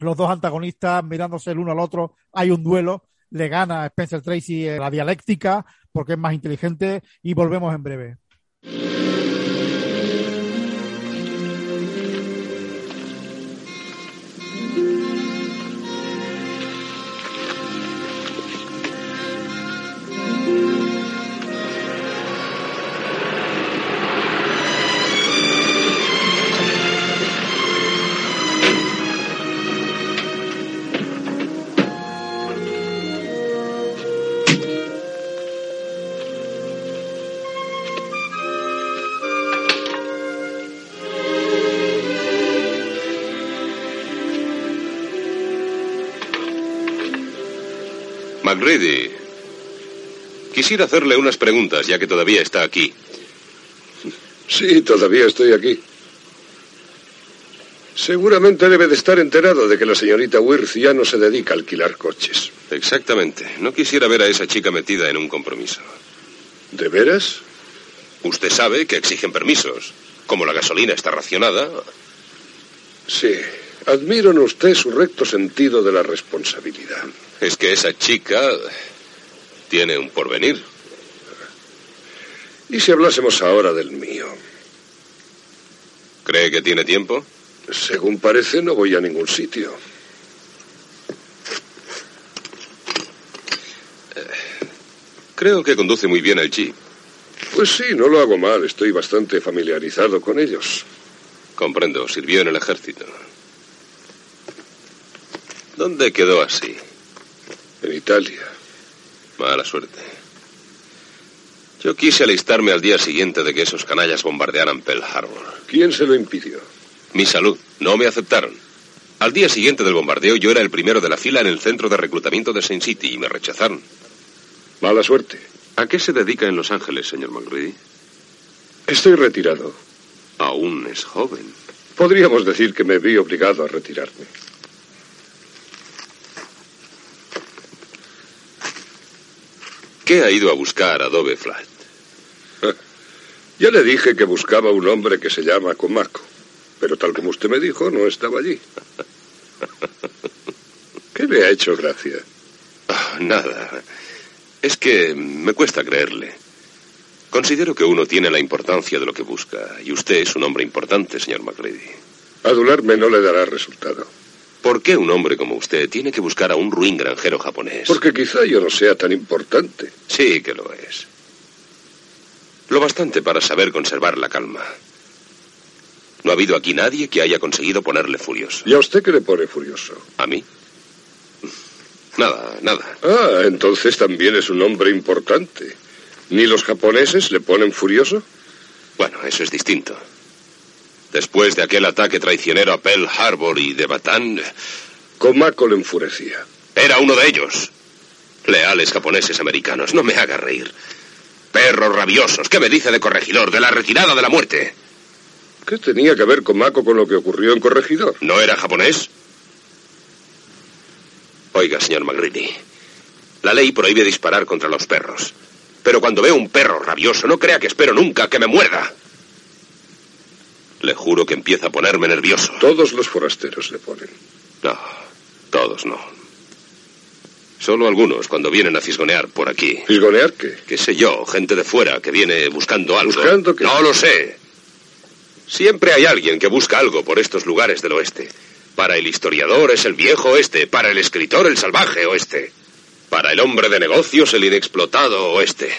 los dos antagonistas mirándose el uno al otro, hay un duelo, le gana a Spencer Tracy la dialéctica, porque es más inteligente, y volvemos en breve. MacReady, quisiera hacerle unas preguntas, ya que todavía está aquí. Sí, todavía estoy aquí. Seguramente debe de estar enterado de que la señorita Wirth ya no se dedica a alquilar coches. Exactamente. No quisiera ver a esa chica metida en un compromiso. ¿De veras? Usted sabe que exigen permisos. Como la gasolina está racionada, Sí. Admiro en usted su recto sentido de la responsabilidad. es que esa chica tiene un porvenir. ¿Y si hablásemos ahora del mío? ¿Cree que tiene tiempo? Según parece, no voy a ningún sitio. Creo que conduce muy bien el jeep. Pues sí, no lo hago mal. Estoy bastante familiarizado con ellos. Comprendo, sirvió en el ejército. ¿Dónde quedó así? En Italia. Mala suerte. Yo quise alistarme al día siguiente de que esos canallas bombardearan Pearl Harbor. ¿Quién se lo impidió? Mi salud. No me aceptaron. Al día siguiente del bombardeo yo era el primero de la fila en el centro de reclutamiento de Saint City y me rechazaron. Mala suerte. ¿A qué se dedica en Los Ángeles, señor McReady? Estoy retirado. Aún es joven. Podríamos decir que me vi obligado a retirarme. ¿Qué ha ido a buscar Adobe Flat? Ya le dije que buscaba un hombre que se llama Comaco, pero tal como usted me dijo, no estaba allí. ¿Qué le ha hecho gracia? Ah, nada. Es que me cuesta creerle. Considero que uno tiene la importancia de lo que busca, y usted es un hombre importante, señor McReady. Adularme no le dará resultado. ¿Por qué un hombre como usted tiene que buscar a un ruin granjero japonés? Porque quizá yo no sea tan importante. Sí que lo es. Lo bastante para saber conservar la calma. No ha habido aquí nadie que haya conseguido ponerle furioso. ¿Y a usted qué le pone furioso? ¿A mí? Nada, nada. Ah, entonces también es un hombre importante. ¿Ni los japoneses le ponen furioso? Bueno, eso es distinto. Después de aquel ataque traicionero a Pearl Harbor y de Batán, Comaco le enfurecía. era uno de ellos. Leales japoneses americanos, no me haga reír. Perros rabiosos, ¿qué me dice de corregidor? De la retirada de la muerte. ¿Qué tenía que ver Comaco con lo que ocurrió en Corregidor? ¿No era japonés? Oiga, señor McGreedy, la ley prohíbe disparar contra los perros. Pero cuando veo un perro rabioso, no crea que espero nunca que me muerda. Le juro que empieza a ponerme nervioso. Todos los forasteros le ponen. No, todos no. Solo algunos cuando vienen a fisgonear por aquí. ¿Fisgonear qué? ¿Qué sé yo? Gente de fuera que viene buscando algo. ¿Buscando qué? No lo sé. Siempre hay alguien que busca algo por estos lugares del oeste. Para el historiador es el viejo oeste, para el escritor el salvaje oeste, para el hombre de negocios el inexplotado oeste.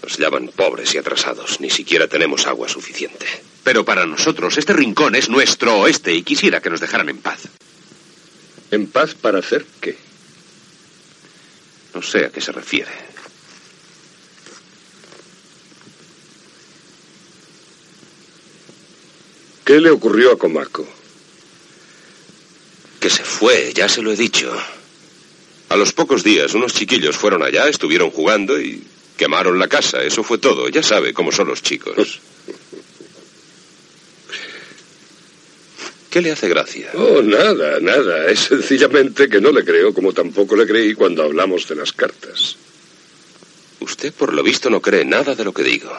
Nos llaman pobres y atrasados, ni siquiera tenemos agua suficiente. Pero para nosotros este rincón es nuestro oeste y quisiera que nos dejaran en paz. ¿En paz para hacer qué? No sé a qué se refiere. ¿Qué le ocurrió a Comaco? Que se fue, ya se lo he dicho. A los pocos días, unos chiquillos fueron allá, estuvieron jugando y quemaron la casa. Eso fue todo. Ya sabe cómo son los chicos. ¿Qué le hace gracia? Oh, nada, nada. Es sencillamente que no le creo como tampoco le creí cuando hablamos de las cartas. Usted, por lo visto, no cree nada de lo que digo.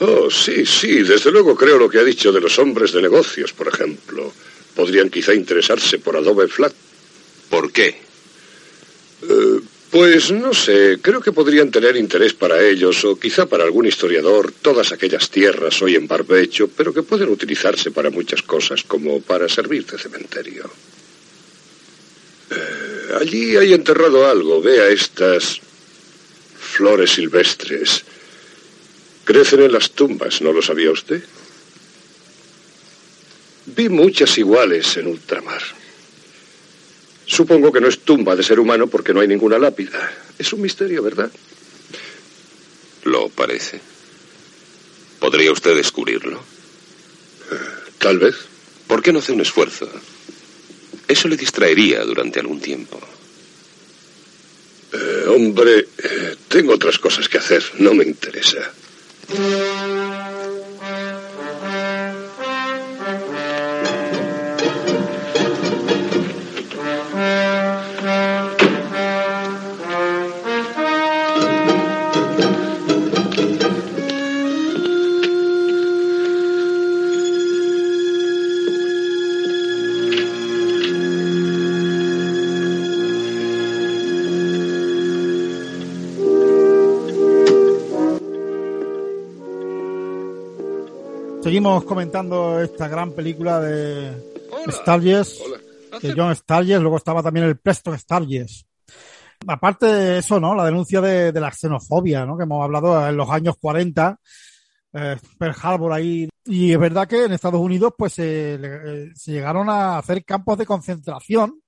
Oh, sí, sí, desde luego creo lo que ha dicho de los hombres de negocios, por ejemplo. Podrían quizá interesarse por Adobe Flat. ¿Por qué? Eh, pues no sé, creo que podrían tener interés para ellos o quizá para algún historiador todas aquellas tierras hoy en barbecho, pero que pueden utilizarse para muchas cosas como para servir de cementerio. Eh, allí hay enterrado algo, vea estas flores silvestres. Crecen en las tumbas, ¿no lo sabía usted? Vi muchas iguales en ultramar. Supongo que no es tumba de ser humano porque no hay ninguna lápida. Es un misterio, ¿verdad? Lo parece. ¿Podría usted descubrirlo? Tal vez. ¿Por qué no hace un esfuerzo? Eso le distraería durante algún tiempo. Eh, hombre, eh, tengo otras cosas que hacer. No me interesa. Seguimos comentando esta gran película de Sturges, de John Sturges, luego estaba también el Preston Sturges. Aparte de eso, ¿no? La denuncia de, de la xenofobia, ¿no? Que hemos hablado en los años 40, eh, Pearl Harbor ahí. Y es verdad que en Estados Unidos, pues, eh, se llegaron a hacer campos de concentración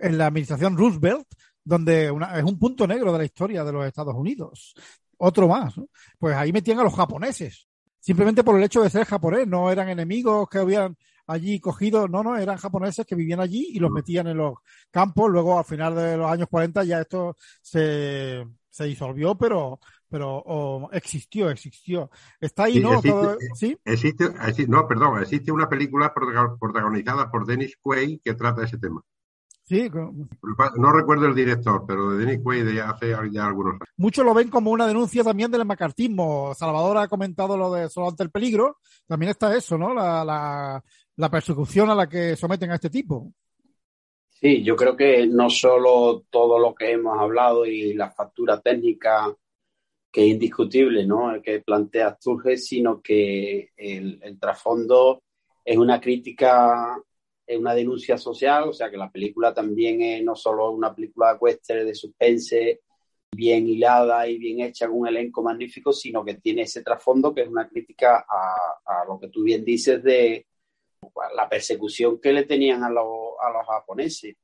en la administración Roosevelt, donde una- es un punto negro de la historia de los Estados Unidos. Otro más, ¿no? Pues ahí metían a los japoneses. Simplemente por el hecho de ser japonés, no eran enemigos que habían allí cogido, no, no, eran japoneses que vivían allí y los metían en los campos. Luego, al final de los años 40, ya esto se, se disolvió, pero, pero oh, existió, existió. Está ahí, Sí, ¿no? existe- Todo- ¿Sí? Existe, exi- no, perdón, existe una película protago- protagonizada por Dennis Quaid que trata ese tema. Sí, con- No recuerdo el director, pero de Dennis Quaid de hace ya algunos años. muchos lo ven como una denuncia también del macartismo. Salvador ha comentado lo de solo ante el peligro. También está eso, ¿no? La, la, la persecución a la que someten a este tipo. Sí, yo creo que no solo todo lo que hemos hablado y la factura técnica que es indiscutible, ¿no? El que plantea Sturges, sino que el, el trasfondo es una crítica, es una denuncia social, o sea que la película también es no solo una película western de suspense bien hilada y bien hecha con un elenco magnífico, sino que tiene ese trasfondo que es una crítica a, a lo que tú bien dices de la persecución que le tenían a, los- a los japoneses.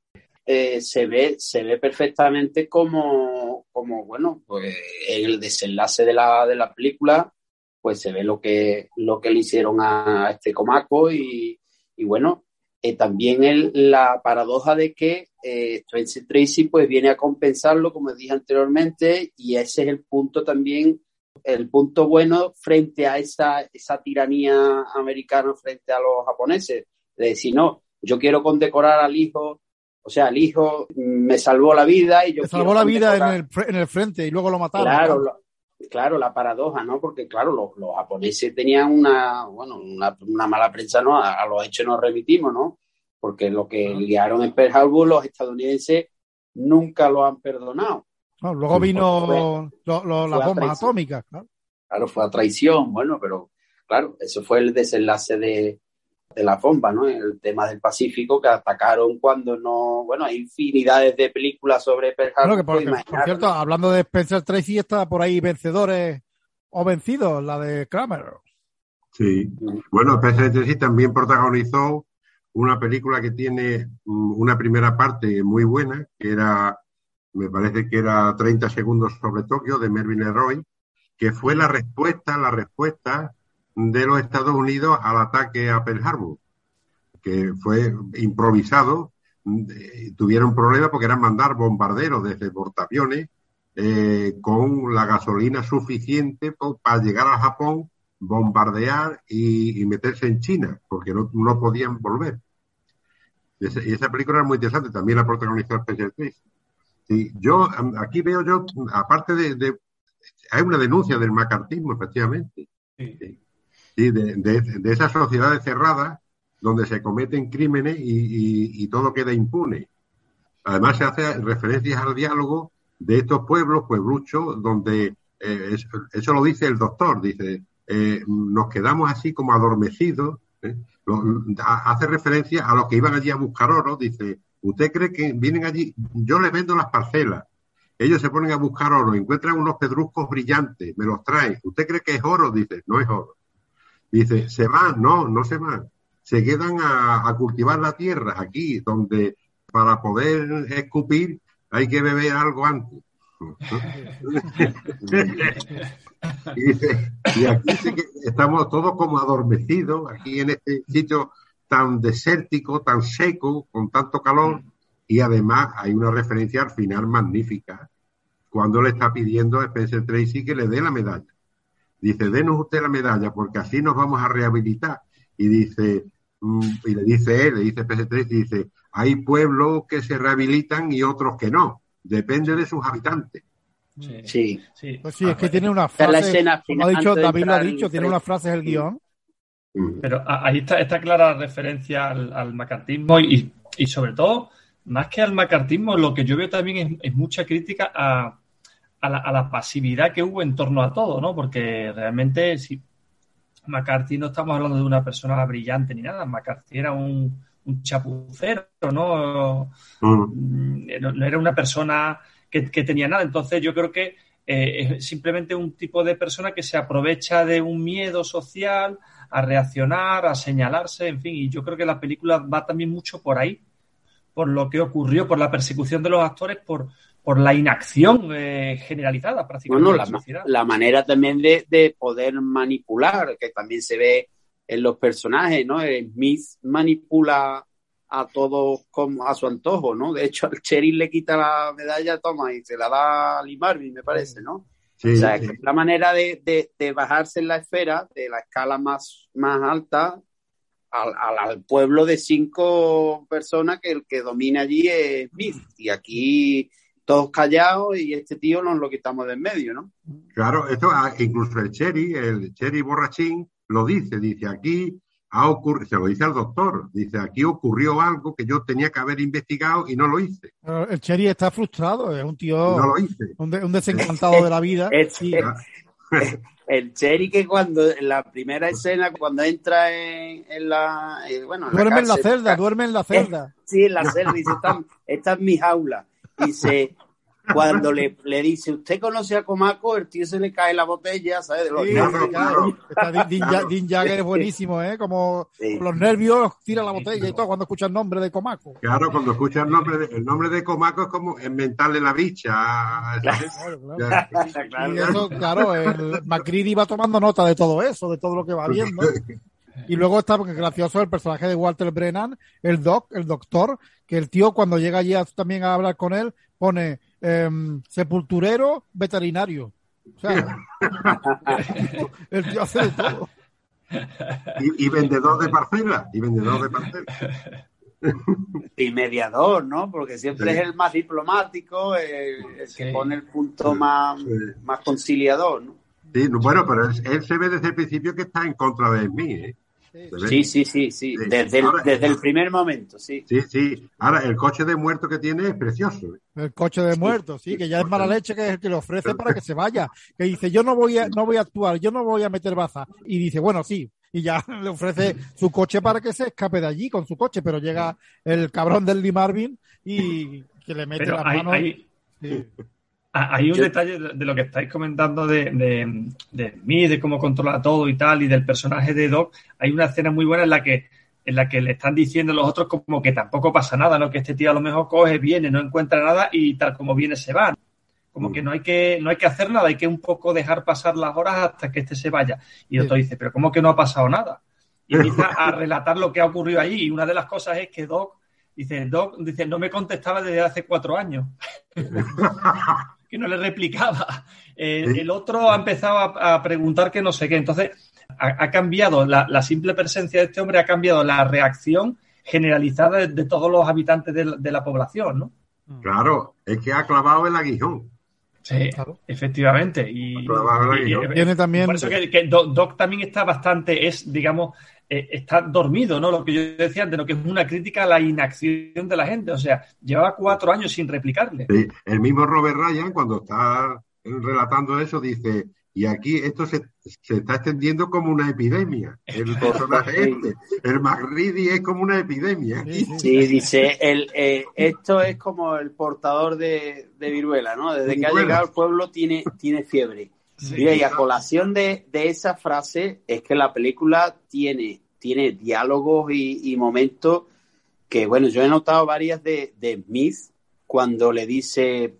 Eh, se ve se ve perfectamente como, como bueno pues en el desenlace de la, de la película pues se ve lo que lo que le hicieron a este Komako y, y bueno eh, también el, la paradoja de que eh, Tracy Tracy pues viene a compensarlo como dije anteriormente y ese es el punto también el punto bueno frente a esa, esa tiranía americana frente a los japoneses de decir no yo quiero condecorar al hijo o sea, el hijo me salvó la vida y yo Le salvó la vida en el, en el frente y luego lo mataron. Claro, claro, la paradoja, ¿no? Porque, claro, los, los japoneses tenían una, bueno, una, una mala prensa, ¿no? A, a los hechos nos remitimos, ¿no? Porque lo que liaron en Pearl Harbor, los estadounidenses nunca lo han perdonado. No, luego vino lo- lo- las bombas atómicas. claro. Claro, fue a traición, bueno, pero claro, eso fue el desenlace de, de la bomba, ¿no? El tema del Pacífico que atacaron cuando no, bueno, hay infinidades de películas sobre Pearl Bueno, Harbor. que por, pues por cierto, hablando de Spencer Tracy, está por ahí vencedores o vencidos, la de Kramer. Sí. Bueno, Spencer Tracy también protagonizó una película que tiene mm, una primera parte muy buena, que era me parece que era 30 segundos sobre Tokio, de Mervyn LeRoy, que fue la respuesta, la respuesta de los Estados Unidos al ataque a Pearl Harbor, que fue improvisado. eh, Tuvieron problemas porque eran mandar bombarderos desde portaaviones eh, con la gasolina suficiente para llegar a Japón, bombardear y, y meterse en China, porque no, no podían volver. Y esa, película era muy interesante, también la protagonizó Spencer Tracy. Sí, yo aquí veo yo, aparte de, de- hay una denuncia del macartismo, efectivamente, Sí. Sí, de, de- de esas sociedades cerradas donde se cometen crímenes y, y- todo queda impune. Además se hace referencias al diálogo de estos pueblos, puebluchos, donde eh, es- eso lo dice el doctor, dice, eh, nos quedamos así como adormecidos. ¿eh? Lo- hace referencia a los que iban allí a buscar oro, dice, ¿usted cree que vienen allí? Yo les vendo las parcelas. Ellos se ponen a buscar oro, encuentran unos pedruscos brillantes, me los traen. ¿Usted cree que es oro? Dice, no es oro. Dice, se van, no, no se van. Se quedan a, cultivar la tierra aquí, donde para poder escupir hay que beber algo antes. y, y aquí que estamos todos como adormecidos, aquí en este sitio tan desértico, tan seco, con tanto calor, y además hay una referencia al final magnífica, cuando le está pidiendo a Spencer Tracy que le dé la medalla. Dice, denos usted la medalla porque así nos vamos a rehabilitar. Y dice, mm, y le dice él, le dice Spencer Tracy, dice, hay pueblos que se rehabilitan y otros que no. Depende de sus habitantes. Sí. Sí. Pues sí, es que tiene una es la frase, escena como final ha dicho David lo ha dicho, tiene Fred. una frase del guion. Mm. Pero ahí está, está clara la referencia al, al macartismo y, y sobre todo, más que al macartismo, lo que yo veo también es, es mucha crítica a, a la, a la pasividad que hubo en torno a todo, ¿no? Porque realmente, si McCarthy no estamos hablando de una persona brillante ni nada, McCarthy era un, un chapucero, ¿no? Mm. Mm, no no era una persona que, que tenía nada. Entonces yo creo que eh, es simplemente un tipo de persona que se aprovecha de un miedo social a reaccionar, a señalarse, en fin. Y yo creo que la película va también mucho por ahí, por lo que ocurrió, por la persecución de los actores, por, por la inacción eh, generalizada prácticamente Bueno, de la, la sociedad. la manera también de, de poder manipular, que también se ve en los personajes, ¿no? Eh, Smith manipula a todos como a su antojo, ¿no? De hecho, al Cheryl le quita la medalla, toma, y se la da a Lee Marvin, me parece, ¿no? Sí, o sea, sí. que es la manera de, de- de bajarse en la esfera, de la escala más, más alta, al, al- al pueblo de cinco personas que el que domina allí es Smith. Y aquí todos callados y este tío nos lo quitamos de en medio, ¿no? Claro, esto ah, incluso el Cherry, el Cherry borrachín, lo dice, dice aquí ha ocurrido, se lo dice al doctor, dice aquí ocurrió algo que yo tenía que haber investigado y no lo hice, Pero El Cherry está frustrado, es un tío, no lo hice. un, de- un desencantado de la vida. Y- Ah, El Cherry que cuando en la primera escena, cuando entra en, en la eh, bueno, en duerme en la celda, duerme en la celda. Sí, en la celda, dice, esta, esta es mi jaula. Dice, cuando le, le dice, ¿usted conoce a Comaco? El tío se le cae la botella, ¿sabes? De los Sí, nervios. claro. Está Ja- Dean Jagger es buenísimo, ¿eh? Como Sí. los nervios tira la botella y todo cuando escucha el nombre de Comaco. Claro, cuando escucha el nombre de, el nombre de Comaco es como inventarle la bicha. Claro, claro. Claro. Y eso, claro, el Macready va tomando nota de todo eso, de todo lo que va viendo. Y luego está, porque es gracioso, el personaje de Walter Brennan, el doc, el doctor, que el tío cuando llega allí a- también a hablar con él, pone em, sepulturero veterinario. O sea, el tío hace de todo. Y, y vendedor de parcelas, y vendedor de parcelas. Y mediador, ¿no? Porque siempre Sí. es el más diplomático, el, el que Sí. pone el punto más, Sí. más conciliador, ¿no? Sí, no, bueno, pero él, él se ve desde el principio que está en contra de mí, ¿eh? Sí, sí, sí, sí. Desde el, desde el primer momento, sí. Sí, sí. Ahora, el coche de muerto que tiene es precioso. El coche de muertos, sí, que ya es mala leche, que es el que le ofrece para que se vaya. Que dice, yo no voy a, no voy a actuar, yo no voy a meter baza. Y dice, bueno, sí. Y ya le ofrece su coche para que se escape de allí con su coche, pero llega el cabrón del Lee Marvin y que le mete Pero las hay, manos. hay- Sí. Ah, Hay un Yo- detalle de lo que estáis comentando de, de, de mí, de cómo controla todo y tal, y del personaje de Doc. Hay una escena muy buena en la que en la que le están diciendo los otros como que tampoco pasa nada, ¿no? Que este tío a lo mejor coge, viene, no encuentra nada y tal como viene se va. Como que no hay que, no hay que hacer nada, hay que un poco dejar pasar las horas hasta que este se vaya. Y otro dice, pero ¿cómo que no ha pasado nada? Y empieza a relatar lo que ha ocurrido allí. Y una de las cosas es que Doc dice, Doc dice, no me contestaba desde hace cuatro años. que no le replicaba. Eh, el otro ha empezado a, a preguntar que no sé qué. Entonces, ha, ha cambiado la, la simple presencia de este hombre, ha cambiado la reacción generalizada de, de todos los habitantes de, la- de la población, ¿no? Claro, es que ha clavado el aguijón. Sí, efectivamente. Y, Clavado el y- aguijón. y- Tiene también- Por eso que, que Doc, Doc también está bastante, es, digamos, eh, está dormido, ¿no? Lo que yo decía antes, ¿no? que es una crítica a la inacción de la gente. O sea, llevaba cuatro años sin replicarle. Sí, el mismo Robert Ryan, cuando está relatando eso, dice, y aquí esto se, se está extendiendo como una epidemia. El personaje este, el McReady es como una epidemia. aquí. Sí, dice, el, eh, esto es como el portador de, de viruela, ¿no? Desde que ha llegado al pueblo tiene, tiene fiebre. Mira, y a colación de, de esa frase es que la película tiene, tiene diálogos y, y momentos que, bueno, yo he notado varias de, de Smith cuando le dice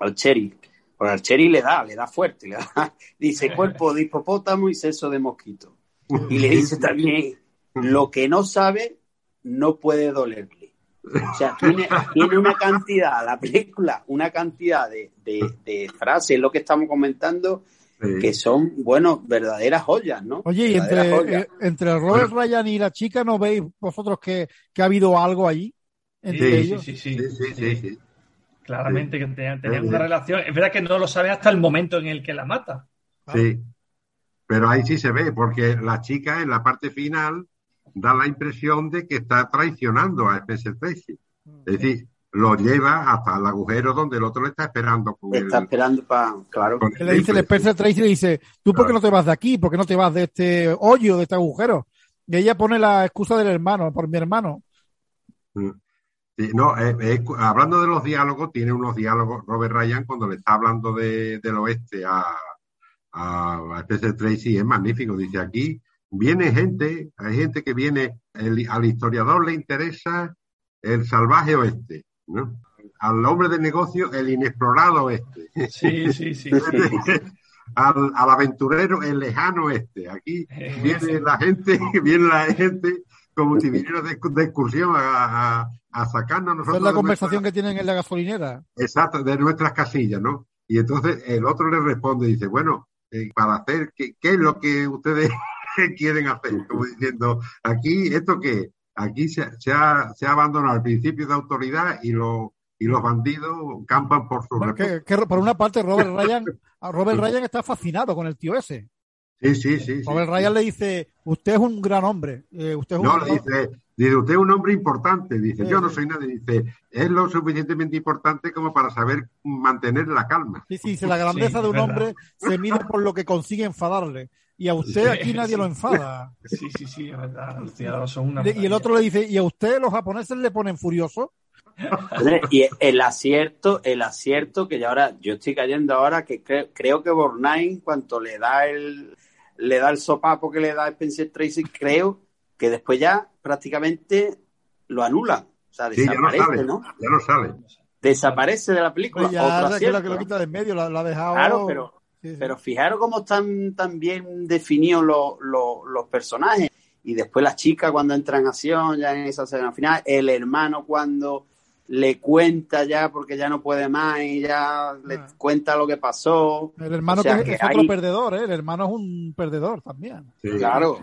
al Cherry, porque al Cherry le da, le da fuerte, le da, dice cuerpo de hipopótamo y seso de mosquito. Y le dice también, lo que no sabe no puede dolerle. O sea, tiene, tiene una cantidad, la película, una cantidad de, de, de frases, lo que estamos comentando, Sí. que son, bueno, verdaderas joyas, ¿no? Oye, y entre, eh, entre Robert Ryan y la chica, ¿no veis vosotros que, que ha habido algo allí? Entre Sí, ellos. sí, sí, Sí, sí, sí, sí. Claramente que tenían, una relación. Es verdad que no lo sabe hasta el momento en el que la mata. Sí. Pero ahí sí se ve, porque la chica en la parte final da la impresión de que está traicionando a Spencer Tracy. Es decir, lo lleva hasta el agujero donde el otro le está esperando con el, Está esperando para, claro. con Que le dice el. Spencer Tracy, le dice, ¿tú por qué no te vas de aquí? ¿Por qué no te vas de este hoyo, de este agujero? Y ella pone la excusa del hermano, por mi hermano. Sí, no, eh, eh, hablando de los diálogos, tiene unos diálogos Robert Ryan cuando le está hablando de, del oeste a, a, a Spencer Tracy, es magnífico. Dice, aquí viene gente, hay gente que viene, el- al historiador le interesa el salvaje oeste, ¿no? Al hombre de negocio, el inexplorado oeste. Sí, sí, sí. al, al aventurero, el lejano oeste. Aquí viene la gente, viene la gente como si viniera de, de excursión a, a, a sacarnos nosotros. es la conversación nuestra- que tienen en la gasolinera. Exacto, de nuestras casillas, ¿no? Y entonces el otro le responde y dice, bueno, eh, para hacer, ¿qué, qué es lo que ustedes quieren hacer? Como diciendo, aquí, ¿esto qué? Aquí se, se ha, se ha abandonado el principio de autoridad y, lo, y los bandidos campan por su Bueno, que, que por una parte Robert Ryan, Robert Ryan está fascinado con el tío ese. Sí, sí, sí. sí. Robert Ryan le dice, usted es un gran hombre. eh, usted es un No, gran- le dice, dice, usted es un hombre importante. Dice, Sí, yo no soy nadie. Dice, es lo suficientemente importante como para saber mantener la calma. Sí, sí, dice, la grandeza Sí, de un verdad. hombre se mide por lo que consigue enfadarle. Y a usted Sí, aquí nadie sí. lo enfada. Sí, sí, sí, es verdad. Son una Y el otro le dice, ¿y a usted los japoneses le ponen furioso? Y el acierto, el acierto que ya ahora, yo estoy cayendo ahora que creo, creo que Bornheim, cuanto le da el le da el sopapo que le da Spencer Tracy, creo que después ya prácticamente lo anulan. O sea, Sí, ya no desaparece, sale. ¿no? Ya no sale. Desaparece de la película. Pues ya Otro que lo, acierto, que lo quita de en medio, lo, lo ha dejado. Claro, pero, Sí, sí. pero fijaros cómo están tan bien definidos los, los, los personajes. Y después la chica cuando entra en acción, ya en esa escena final, el hermano cuando le cuenta ya porque ya no puede más y ya le Ah. cuenta lo que pasó. El hermano O sea, que, que es otro perdedor, ¿eh? El hermano es un perdedor también. Sí. Claro.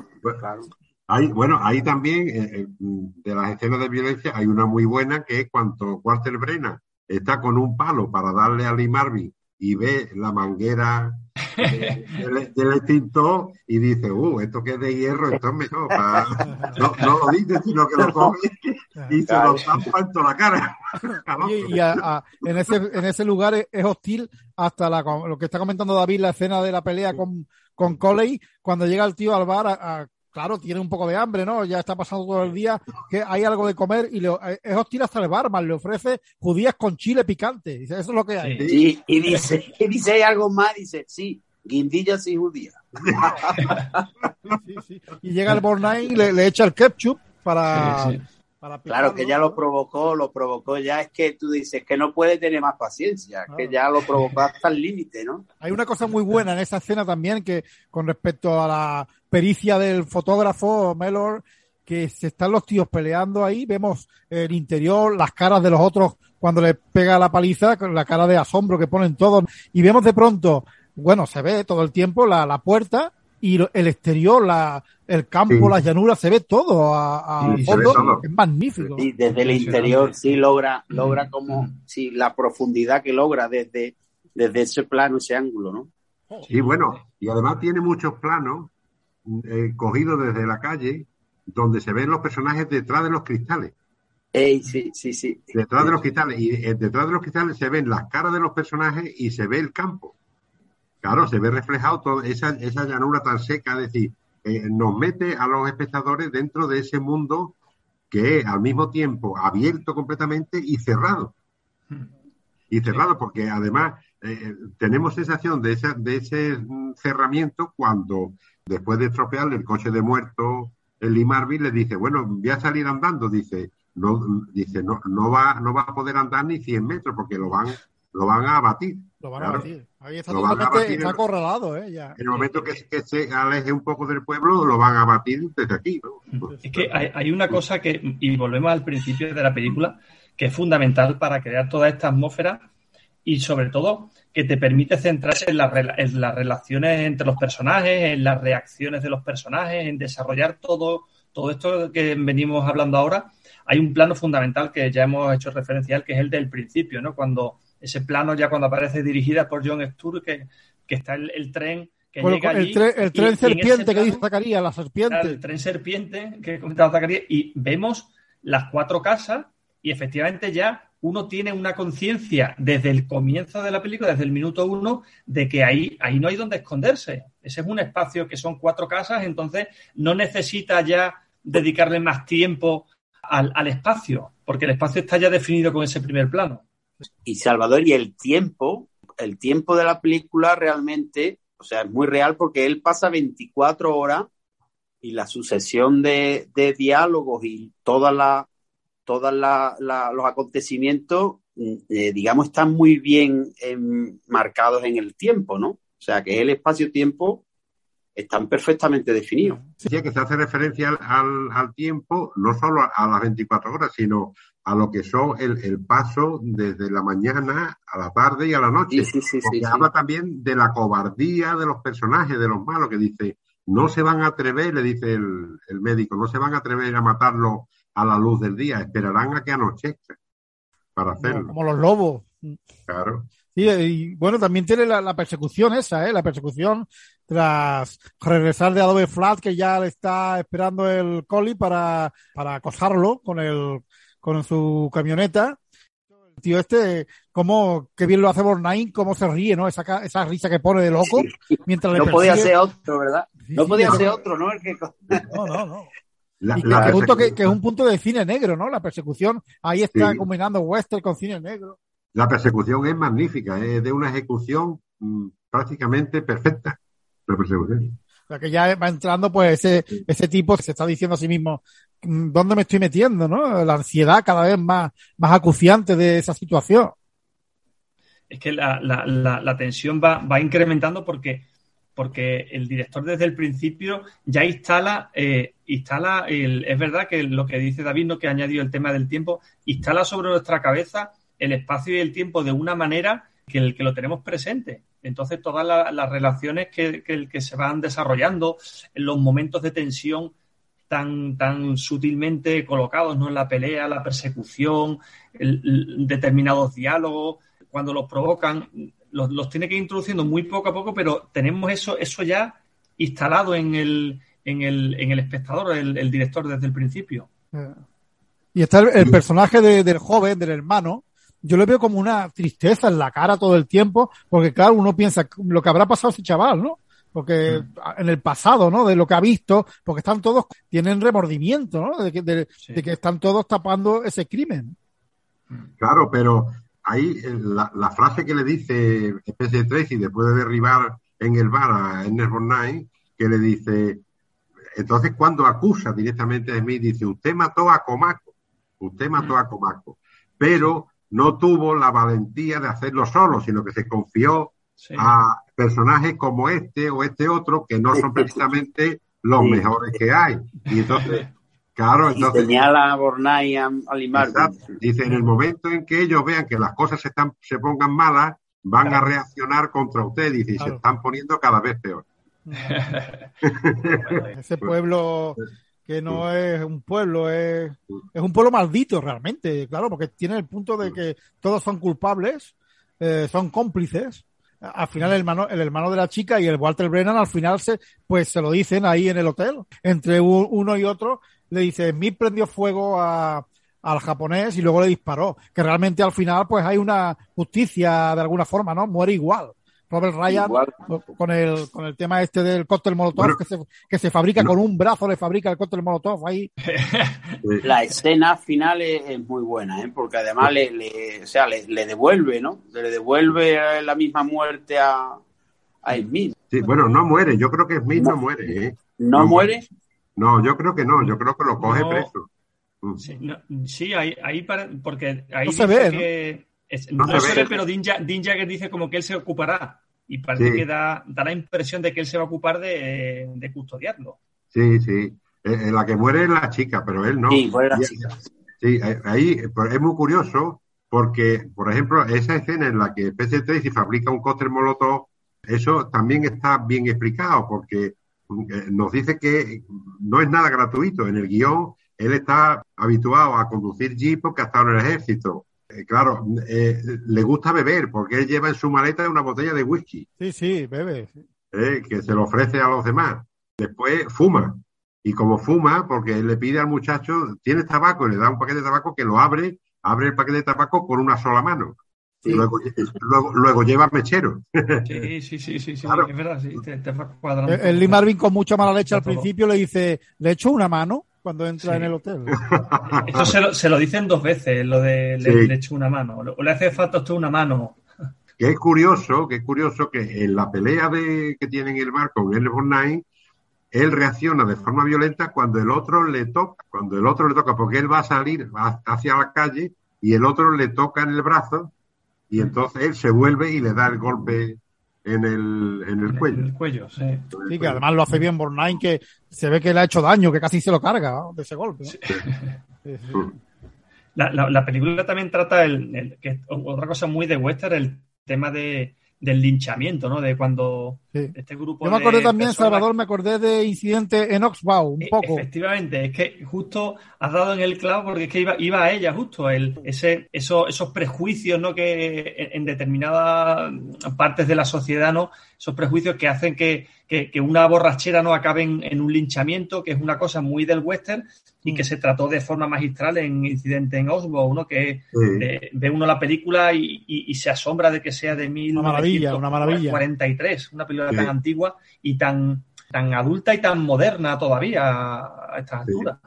Ahí, bueno, ahí también, eh, eh, de las escenas de violencia, hay una muy buena que es cuando Walter Brennan está con un palo para darle a Lee Marvin y ve la manguera del, del extintor y dice, uh, esto que es de hierro, esto es mejor. pa-". No, no lo dice, sino que lo coge y se lo zampa en toda la cara. Y a- a- en, ese, en ese lugar es, es hostil hasta la, lo que está comentando David, la escena de la pelea con, con Coley, cuando llega el tío al bar, a- a- claro, tiene un poco de hambre, ¿no? Ya está pasando todo el día, que hay algo de comer y le- eh, es hostil hasta el barman, le ofrece judías con chile picante. Dice, eso es lo que hay. Sí. Y dice, y dice ¿hay algo más, dice, sí, guindillas y judías. Sí, sí. Y llega el Bornay y le, le echa el ketchup para, Sí, sí. para Claro, que ya lo provocó, lo provocó ya. Es que tú dices que no puede tener más paciencia, que ya lo provocó hasta el límite, ¿no? Hay una cosa muy buena en esa escena también que con respecto a la pericia del fotógrafo Mellor, que se están los tíos peleando ahí, vemos el interior, las caras de los otros cuando le pega la paliza, con la cara de asombro que ponen todos, y vemos de pronto, bueno, se ve todo el tiempo la, la puerta y el exterior, la, el campo, Sí. las llanuras, se ve todo a, a Sí, se fondo, ve todo. es magnífico. Y desde el interior sí logra, logra como, sí, la profundidad que logra desde, desde ese plano, ese ángulo, ¿no? Sí, bueno, y además tiene muchos planos eh, cogidos desde la calle donde se ven los personajes detrás de los cristales. Ey, sí, sí, sí. Detrás de los cristales. Y eh, detrás de los cristales se ven las caras de los personajes y se ve el campo. Claro, se ve reflejado toda esa, esa llanura tan seca. Es decir, eh, nos mete a los espectadores dentro de ese mundo que es al mismo tiempo abierto completamente y cerrado. Y cerrado porque además eh, tenemos sensación de, esa, de ese mm, cerramiento cuando después de estropearle el coche de muerto, el Lee Marvin le dice, bueno, voy a salir andando, dice, no, dice, no, no va, no va a poder andar ni 100 metros porque lo van, lo van a abatir. Lo van a Claro. batir. Ahí está Lo van a totalmente, está acorralado, ¿eh? Ya. En el momento que, que se aleje un poco del pueblo, lo van a batir desde aquí. ¿no? Es que hay, hay una cosa que, y volvemos al principio de la película, que es fundamental para crear toda esta atmósfera y sobre todo que te permite centrarse en, las rela- en las relaciones entre los personajes, en las reacciones de los personajes, en desarrollar todo, todo esto que venimos hablando ahora. Hay un plano fundamental que ya hemos hecho referencia al, que es el del principio, ¿no? Cuando ese plano ya cuando aparece dirigida por John Stur, que, que está el, el tren que Bueno, llega el, tren y serpiente que dice Zacarías, la serpiente. El tren serpiente que comentaba Zacarías, y vemos las cuatro casas y efectivamente ya uno tiene una conciencia desde el comienzo de la película, desde el minuto uno, de que ahí, ahí no hay donde esconderse. Ese es un espacio que son cuatro casas, entonces no necesita ya dedicarle más tiempo al, al espacio, porque el espacio está ya definido con ese primer plano. Y Salvador, y el tiempo, el tiempo de la película realmente, o sea, es muy real porque él pasa 24 horas y la sucesión de, de diálogos y todas la, la- los acontecimientos, mm, eh, digamos, están muy bien em, marcados en el tiempo, ¿no? O sea, que el espacio-tiempo están perfectamente definidos. Decía que se hace referencia al, tiempo, no solo a, a las 24 horas, sino a lo que son el, el paso desde la mañana a la tarde y a la noche. Sí, sí, sí, Porque sí, sí. habla también de la cobardía de los personajes, de los malos, que dice, no se van a atrever, le dice el, el médico, no se van a atrever a matarlo a la luz del día, esperarán a que anochezca para hacerlo. como los lobos. Claro. Sí, y bueno, también tiene la, la persecución esa, ¿eh? La persecución tras regresar de Adobe Flat, que ya le está esperando el Collie para, para acosarlo con el, con su camioneta. El tío este, cómo, qué bien lo hace Bornain, cómo se ríe, ¿no? Esa, esa risa que pone de loco mientras le No podía ser otro, ¿verdad? Sí, No sí, podía ser otro, ¿no? El que... No, no, no. La- Y que, la que punto que, persecución- que es un punto de cine negro, ¿no? La persecución, ahí está Sí. combinando western con cine negro. La persecución es magnífica, es de una ejecución mm, prácticamente perfecta. La persecución. O sea, que ya va entrando, pues, ese, ese tipo que se está diciendo a sí mismo, mm, ¿dónde me estoy metiendo, no? La ansiedad cada vez más, más acuciante de esa situación. es que la, la- la- la tensión va, va incrementando porque, porque el director desde el principio ya instala, eh, instala el, es verdad que lo que dice David, no que ha añadido el tema del tiempo, instala sobre nuestra cabeza el espacio y el tiempo de una manera que, el, que lo tenemos presente. Entonces, todas la- las relaciones que, que- que se van desarrollando, los momentos de tensión tan, tan sutilmente colocados, ¿no? En la pelea, la persecución, el- determinados diálogos, cuando los provocan, los, los tiene que ir introduciendo muy poco a poco, pero tenemos eso, eso ya instalado en el, en el, en el espectador, el, el director desde el principio. Y está el, el personaje de- del joven, del hermano. Yo le veo como una tristeza en la cara todo el tiempo, porque claro, uno piensa lo que habrá pasado a ese chaval, ¿no? Porque en el pasado, ¿no? De lo que ha visto, porque están todos, tienen remordimiento, ¿no? De que, de- Sí. de que están todos tapando ese crimen. Claro, pero ahí eh, la, la frase que le dice Spencer Tracy después de derribar en el bar a Ernest Borgnine, que le dice, entonces cuando acusa directamente a Smith, dice, usted mató a Comaco, usted mató a Comaco, pero no tuvo la valentía de hacerlo solo, sino que se confió Sí. a personajes como este o este otro que no son precisamente los Sí. mejores que hay. Y entonces, claro, Y entonces... señala a Bornay a, a Limar. Exacto. Dice, en el momento en que ellos vean que las cosas se, están, se pongan malas, van a reaccionar contra usted. Dice, y se Claro. están poniendo cada vez peor. Ese pueblo que no es un pueblo, es, es un pueblo maldito realmente, claro, porque tiene el punto de que todos son culpables, eh, son cómplices. Al final el hermano, el hermano de la chica y el Walter Brennan al final se, pues se lo dicen ahí en el hotel. Entre uno y otro le dice, Smith prendió fuego a, al japonés y luego le disparó. Que realmente al final pues hay una justicia de alguna forma, ¿no? Muere igual. Robert Ryan Igual. con el, con el tema este del cóctel molotov Bueno. que, se, que se fabrica No. con un brazo, le fabrica el cóctel molotov ahí. La escena final es, es muy buena, ¿eh? porque además le, le- o sea, le, le devuelve, ¿no? Le devuelve la misma muerte a, a Smith. sí, bueno, no muere. Yo creo que Smith no, No. muere. ¿eh? ¿No, No muere? No, yo creo que no. Yo creo que lo coge No. preso. Mm. Sí, no, sí, ahí, ahí para- porque ahí No se dice ve, es- No no, se ve. pero Dean, Ja- Dean Jagger dice como que él se ocupará y parece Sí. que da, da la impresión de que él se va a ocupar de, de custodiarlo. Sí, sí. Eh, eh, la que muere es la chica, pero él no. Sí, muere la Y- chica. Sí, eh, ahí pues, es muy curioso porque, por ejemplo, esa escena en la que PC Tracy fabrica un cóctel molotov, eso también está bien explicado porque eh, nos dice que no es nada gratuito. En el guion, él está habituado a conducir jeep porque ha estado en el ejército. Eh, claro, eh, le gusta beber porque él lleva en su maleta una botella de whisky Sí, sí, bebe. eh, que se lo ofrece a los demás. Después fuma. Y como fuma, porque él le pide al muchacho, ¿tienes tabaco? Y le da un paquete de tabaco que lo abre, abre el paquete de tabaco con una sola mano. Sí. Luego, luego, luego lleva mechero. Sí, sí, sí, sí, sí, Claro. es verdad, sí, te, te va cuadrando. El, el Lee Marvin con mucha mala leche al principio le dice, le echo una mano cuando entra Sí. en el hotel. Esto se lo, se lo dicen dos veces, lo de le, Sí. le echo una mano, o le hace falta a usted una mano. Que es curioso, que es curioso que en la pelea de, que tiene en el bar con L. Nine, él reacciona de forma violenta cuando el otro le toca, cuando el otro le toca, porque él va a salir va hacia la calle y el otro le toca en el brazo y entonces él se vuelve y le da el golpe en el, en el En cuello. el cuello, sí. Sí, que además lo hace bien Bornheim, que se ve que le ha hecho daño, que casi se lo carga ¿no? de ese golpe. ¿no? Sí, sí. La, la- la película también trata el, el- que otra cosa muy de western, el tema de, del linchamiento, ¿no? De cuando Sí. este grupo Yo me de acordé también, personas- Salvador, me acordé de incidente en Oxbow, un E- poco. Efectivamente, es que justo has dado en el clavo porque es que iba, iba a ella justo, el, ese, eso- esos prejuicios ¿no? que en, en determinadas partes de la sociedad, ¿no? esos prejuicios que hacen que, que- que una borrachera no acabe en, en un linchamiento, que es una cosa muy del western y que se trató de forma magistral en Incidente en Osbo, ¿no? que Sí. eh, ve uno la película y, y- y se asombra de que sea de Una maravilla, una maravilla. 1943, una película Sí. tan antigua y tan, tan adulta y tan moderna todavía a estas Sí. alturas.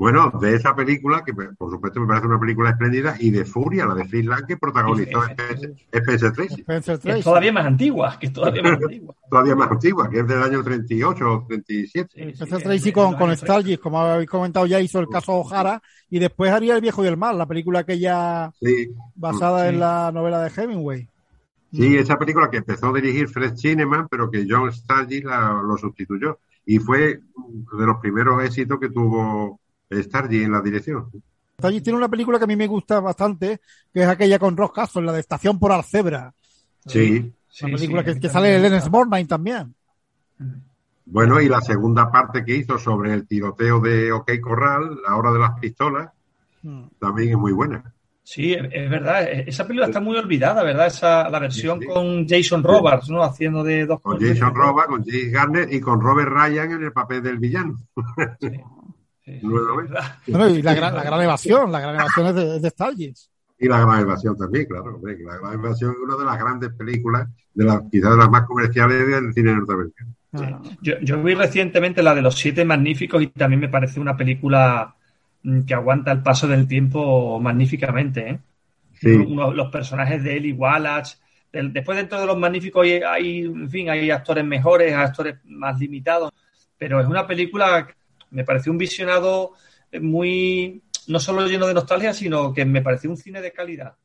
Bueno, de esa película, que por supuesto me parece una película espléndida, y de Furia, la de Friedland, que protagonizó Sí, Spencer Spencer Tracy, Spencer Que es todavía más antigua, que es todavía más antigua. todavía más antigua, que es del año 38 o 37. Sí, sí, Spencer Tracy con, con Stargis, como habéis comentado, ya hizo el caso O'Hara y después haría El viejo y el mal, la película que ya Sí, basada Sí. en la novela de Hemingway. Sí, esa película que empezó a dirigir Fred Cineman, pero que John Stargis la- lo sustituyó. Y fue de los primeros éxitos que tuvo Stargis en la dirección. Stargis tiene una película que a mí me gusta bastante, que es aquella con Ross Castle, la de Estación por Alcebra. Sí. Sí, Una película sí, que, que sale gusta. Mornay también. Bueno, y la segunda parte que hizo sobre el tiroteo de OK Corral, la hora de las pistolas, Mm. también es muy buena. Sí, es, verdad. e- Esa película está muy olvidada, ¿verdad? Esa, la versión Sí, sí. con Jason Robards, ¿no? Haciendo de dos Con Jason Robards, con James Garner y con Robert Ryan en el papel del villano. Sí, sí. Bueno, y la gran, la gran evasión, la gran evasión es de, es de Stargis. Y la gran invasión también, claro. hombre, La gran invasión es una de las grandes películas, de las, quizás de las más comerciales del cine norteamericano. Sí. Ah. Yo, yo vi recientemente la de los siete magníficos y también me parece una película mm, que aguanta el paso del tiempo magníficamente. ¿eh? Sí, Uno- los personajes de Eli Wallach. después dentro de los magníficos hay, hay, en fin, hay actores mejores, actores más limitados, pero es una película, me pareció un visionado muy, no solo lleno de nostalgia, sino que me pareció un cine de calidad.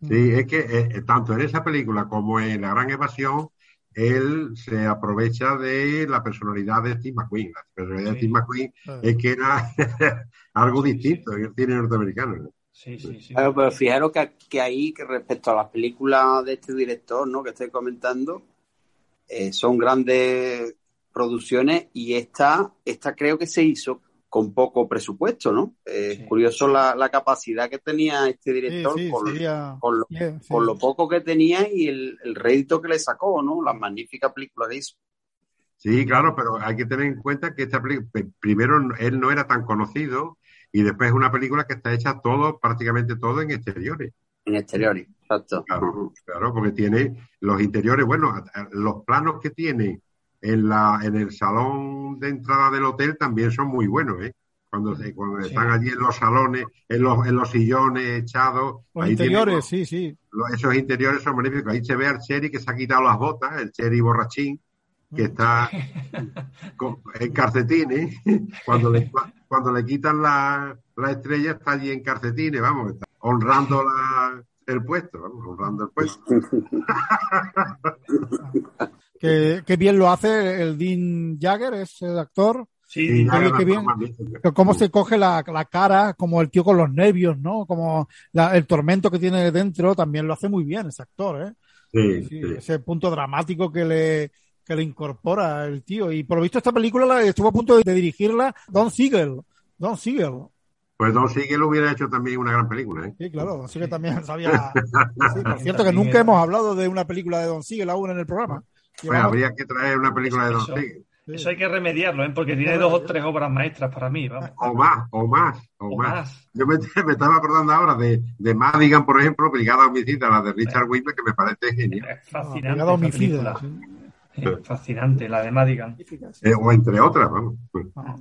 Sí, es que eh, eh, tanto en esa película como en La Gran Evasión, él se aprovecha de la personalidad de Steve McQueen. La personalidad de. Steve McQueen Ah. es que era algo distinto en el cine norteamericano. ¿no? Sí, sí, sí. Claro, pero fijaros que, que ahí, que respecto a las películas de este director, ¿no? Que estoy comentando, eh, son grandes producciones y esta, esta creo que se hizo con poco presupuesto, ¿no? Eh, Sí. Curioso la, la capacidad que tenía este director Sí, sí, con, sería- con lo, con lo poco que tenía y el, el rédito que le sacó, ¿no? Las magníficas películas que hizo. Sí, claro, pero hay que tener en cuenta que esta película, primero él no era tan conocido y después es una película que está hecha todo, prácticamente todo en exteriores. En exteriores, exacto. Claro, claro, porque tiene los interiores, bueno, los planos que tiene en la en el salón de entrada del hotel también son muy buenos, ¿eh? Cuando, se- cuando Sí. están allí en los salones, en los, en los sillones echados. Los ahí interiores, sí, sí. los- esos interiores son magníficos. Ahí se ve al Cherry que se ha quitado las botas, el Cherry borrachín, que está con- en calcetines. Cuando le, cuando le quitan la, la estrella está allí en calcetines, vamos, está honrando la, el puesto, vamos, honrando el puesto. Que, que bien lo hace el Dean Jagger, es el actor. Sí, qué ya bien, que Cómo se coge la, la cara, como el tío con los nervios, ¿no? Como la- el tormento que tiene dentro, también lo hace muy bien ese actor, ¿eh? Sí, Sí, sí. ese punto dramático que le, que le incorpora el tío. Y por lo visto esta película la, estuvo a punto de, de dirigirla Don Siegel. Don Siegel. Pues Don Siegel hubiera hecho también una gran película, ¿eh? Sí, claro, Don Siegel también sabía. Sí, por cierto que nunca hemos hablado de una película de Don Siegel aún en el programa. Pues Llevamos- habría que traer una película de Don Eso. Siegel. sí. Eso hay que remediarlo, ¿eh? porque tiene dos o tres obras maestras para mí, vamos. O más, o más, o, O más. más. Yo me, me estaba acordando ahora de, de Madigan, por ejemplo, Brigada Homicida, la de Richard Widmer, que me parece genial. Es Ah, fascinante. Brigada Homicida, sí. Fascinante, la de Madigan. Eh, o entre otras, vamos. Ah.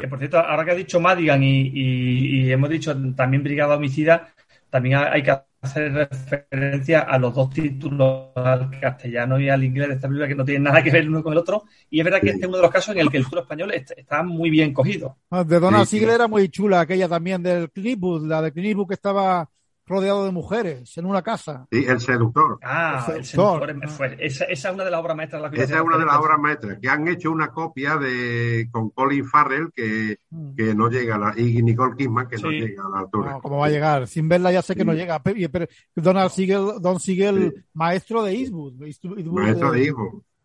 Que por cierto, ahora que ha dicho Madigan y, y- y hemos dicho también Brigada Homicida, también hay que hacer referencia a los dos títulos, al castellano y al inglés de esta película, que no tienen nada que ver el uno con el otro. Y es verdad que Sí. este es uno de los casos en el que el título español est- está muy bien cogido. Ah, De Donald Sí, sí. Siegel era muy chula aquella también del Clint Eastwood, la de Clint Eastwood que estaba rodeado de mujeres en una casa. Sí, El Seductor. Ah, El el seductor. fue- esa, esa es una de las obras maestras de la que Esa es una de las obras maestras, que han hecho una copia de con Colin Farrell que, Mm. que no llega a la, y Nicole Kidman que no llega a la altura. No, ¿Cómo va a llegar? Sin verla ya sé que no llega. Pero Donald Siegel, Don Siegel, Sí. maestro de Eastwood. Eastwood, Maestro de.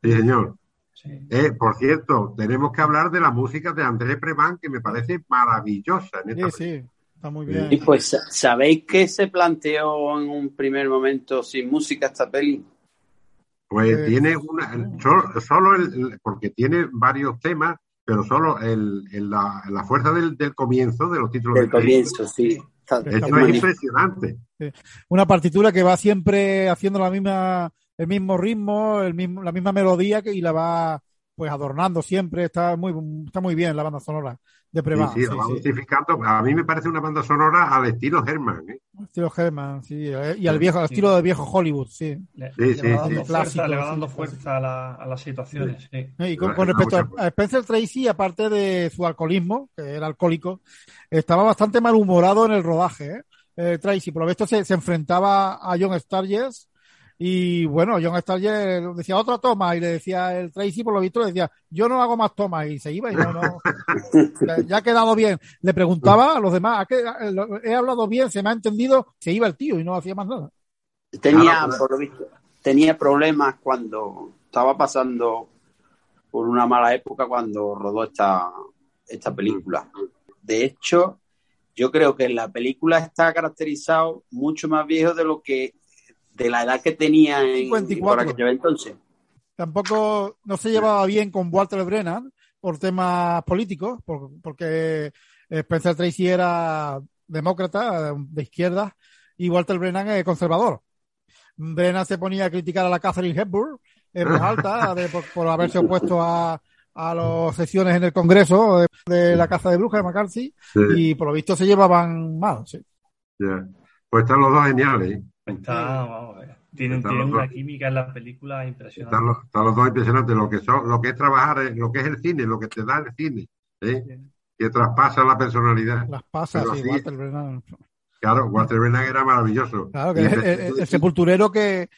Sí, señor. Sí. Eh, por cierto, tenemos que hablar de la música de André Previn, que me parece maravillosa en esta Sí, sí, está muy bien. Y pues, sa- ¿sabéis que se planteó en un primer momento sin música esta peli? Pues Eh, tiene una, solo, solo el, el- porque tiene varios temas, pero solo el, el- la, la fuerza del, del comienzo de los títulos Del de comienzo, sí. Está- Está Esto es es impresionante. Una partitura que va siempre haciendo la misma, el mismo ritmo, el mismo, la misma melodía que, y la va pues adornando siempre. Está muy, está muy bien la banda sonora de Sí, Previn. sí, lo va dosificando. A mí me parece una banda sonora al estilo Herman. ¿eh? Estilo Herman, sí. eh, Y al viejo, al estilo del viejo Hollywood, sí. Le, Sí, le sí, va dando sí. fuerza, Clásico, le va dando fuerza a, la- a las situaciones. sí. Y con, respecto a, a Spencer Tracy, aparte de su alcoholismo, que era alcohólico, estaba bastante malhumorado en el rodaje. ¿eh? Eh, Tracy, por lo visto, se, se enfrentaba a John Sturges y bueno, John Sturges decía otra toma y le decía el Tracy, por lo visto, le decía yo no hago más tomas y se iba y no, no. Ya- ha quedado bien. Le preguntaba a los demás, ¿a qué- a- lo- he hablado bien, se me ha entendido, se iba el tío y no hacía más nada. Tenía, Claro, por lo visto, tenía problemas cuando estaba pasando por una mala época cuando rodó esta, esta película. De hecho, yo creo que la película está caracterizado mucho más viejo de lo que de la edad que tenía en, 54. por aquello entonces. tampoco no se llevaba bien con Walter Brennan por temas políticos, por- porque Spencer Tracy era demócrata de izquierda y Walter Brennan es conservador. Brennan se ponía a criticar a la Catherine Hepburn en voz alta de- por, por haberse opuesto a, a las sesiones en el Congreso de, de la caza de brujas de McCarthy Sí, y por lo visto se llevaban mal. sí. Pues están los dos geniales. Está, vamos. Tienen, Están tienen los una dos. química en la película impresionante. Están los, están los dos impresionantes. Lo que son, lo que es trabajar, eh, lo que es el cine, lo que te da el cine, ¿eh? que traspasa la personalidad. Las pasas, sí. Walter Brennan. Claro, Walter Brennan era maravilloso. Claro, que es el, empezó- el- el sepulturero que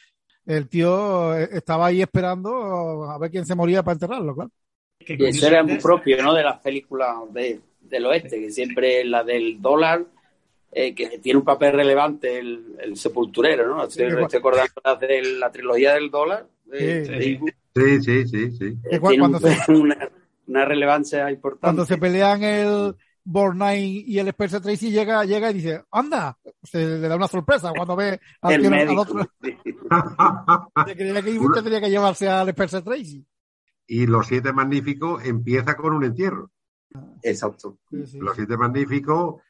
el tío eh, estaba ahí esperando a ver quién se moría para enterrarlo, claro. Que Y eso era muy propio, ¿no? De las películas de, del oeste, que siempre la del dólar, eh, que tiene un papel relevante el, el sepulturero, ¿no? Estoy, Sí, estoy acordando las de la trilogía del dólar. de- Sí. de Sí, sí, sí, sí. eh, cu- tiene cuando un- se- una, una relevancia importante. Cuando se pelean el Borgnine y el Spencer Tracy llega, llega y dice, anda, se le da una sorpresa cuando ve al, el tío- al médico. otro. sí. Se creía que usted tenía que llevarse al Spencer Tracy. y Los Siete Magníficos empieza con un entierro. Exacto. Sí, sí. Los Siete Magníficos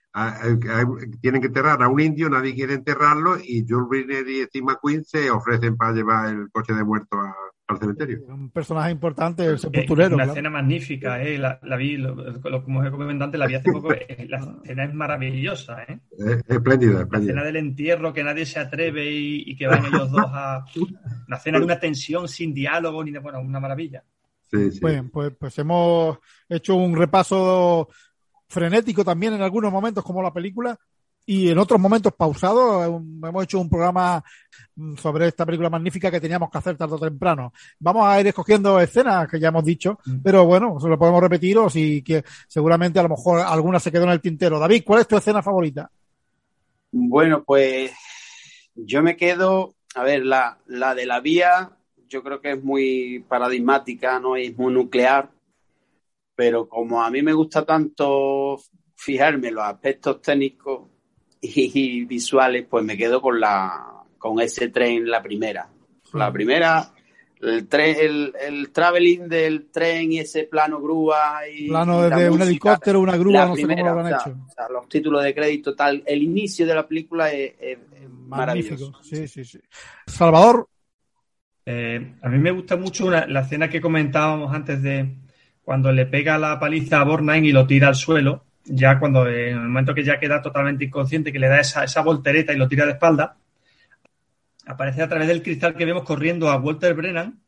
tienen que enterrar a un indio, nadie quiere enterrarlo y Jules Briner y Steve McQueen se ofrecen para llevar el coche de muerto a- al cementerio. Un personaje importante, el Eh, sepulturero. una claro. escena magnífica, eh, la, la vi, lo, lo- como he comentado antes, la vi hace poco. eh, La escena es maravillosa, ¿eh? Es espléndida, La escena del entierro que nadie se atreve y, y que van ellos dos a. Una escena de una tensión sin diálogo ni de. Bueno, una maravilla. Sí, sí. Pues, pues, pues hemos hecho un repaso frenético también en algunos momentos como la película y en otros momentos pausado. Hemos hecho un programa mm, sobre esta película magnífica que teníamos que hacer tarde o temprano. Vamos a ir escogiendo escenas que ya hemos dicho, Mm. pero bueno, se lo podemos repetir o si que seguramente a lo mejor alguna se quedó en el tintero. David, ¿cuál es tu escena favorita? Bueno, pues yo me quedo, a ver, la, la de la vía, yo creo que es muy paradigmática, no es muy nuclear, pero como a mí me gusta tanto fijarme en los aspectos técnicos y, visuales, pues me quedo con la con ese tren, la primera. La primera, el tren, el, el traveling del tren y ese plano grúa y Plano desde un helicóptero, una grúa, La no sé cómo lo o sea, hecho. o sea, los títulos de crédito, tal. El inicio de la película es, es- es maravilloso. Sí, sí, sí. Salvador, Eh, a mí me gusta mucho una- la escena que comentábamos antes de cuando le pega la paliza a Borgnine y lo tira al suelo. Ya cuando, en el momento que ya queda totalmente inconsciente, que le da esa, esa voltereta y lo tira de espalda, aparece a través del cristal que vemos corriendo a Walter Brennan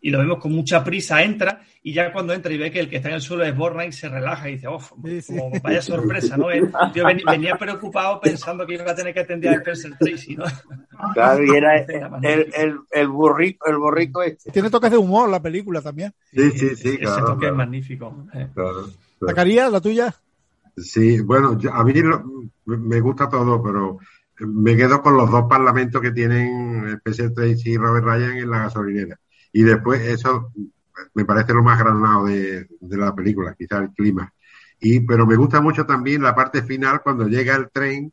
y lo vemos con mucha prisa, entra y ya cuando entra y ve que el que está en el suelo es Borgnine, se relaja y dice, oh, Sí, sí. como vaya sorpresa, ¿no? El tío venía preocupado pensando que iba a tener que atender a Spencer Tracy, ¿no? Claro, y era el, el, el, burrico, el borrico este. tiene toques de humor la película también. Sí, sí, sí, Ese claro, toque claro. es magnífico. eh. Claro, claro. Zacarías, la tuya. Sí, bueno, yo- a mí lo- me gusta todo, pero me quedo con los dos parlamentos que tienen Spencer Tracy y Robert Ryan en la gasolinera. Y después eso me parece lo más granado de, de la película, quizá el clima. Y, pero me gusta mucho también la parte final cuando llega el tren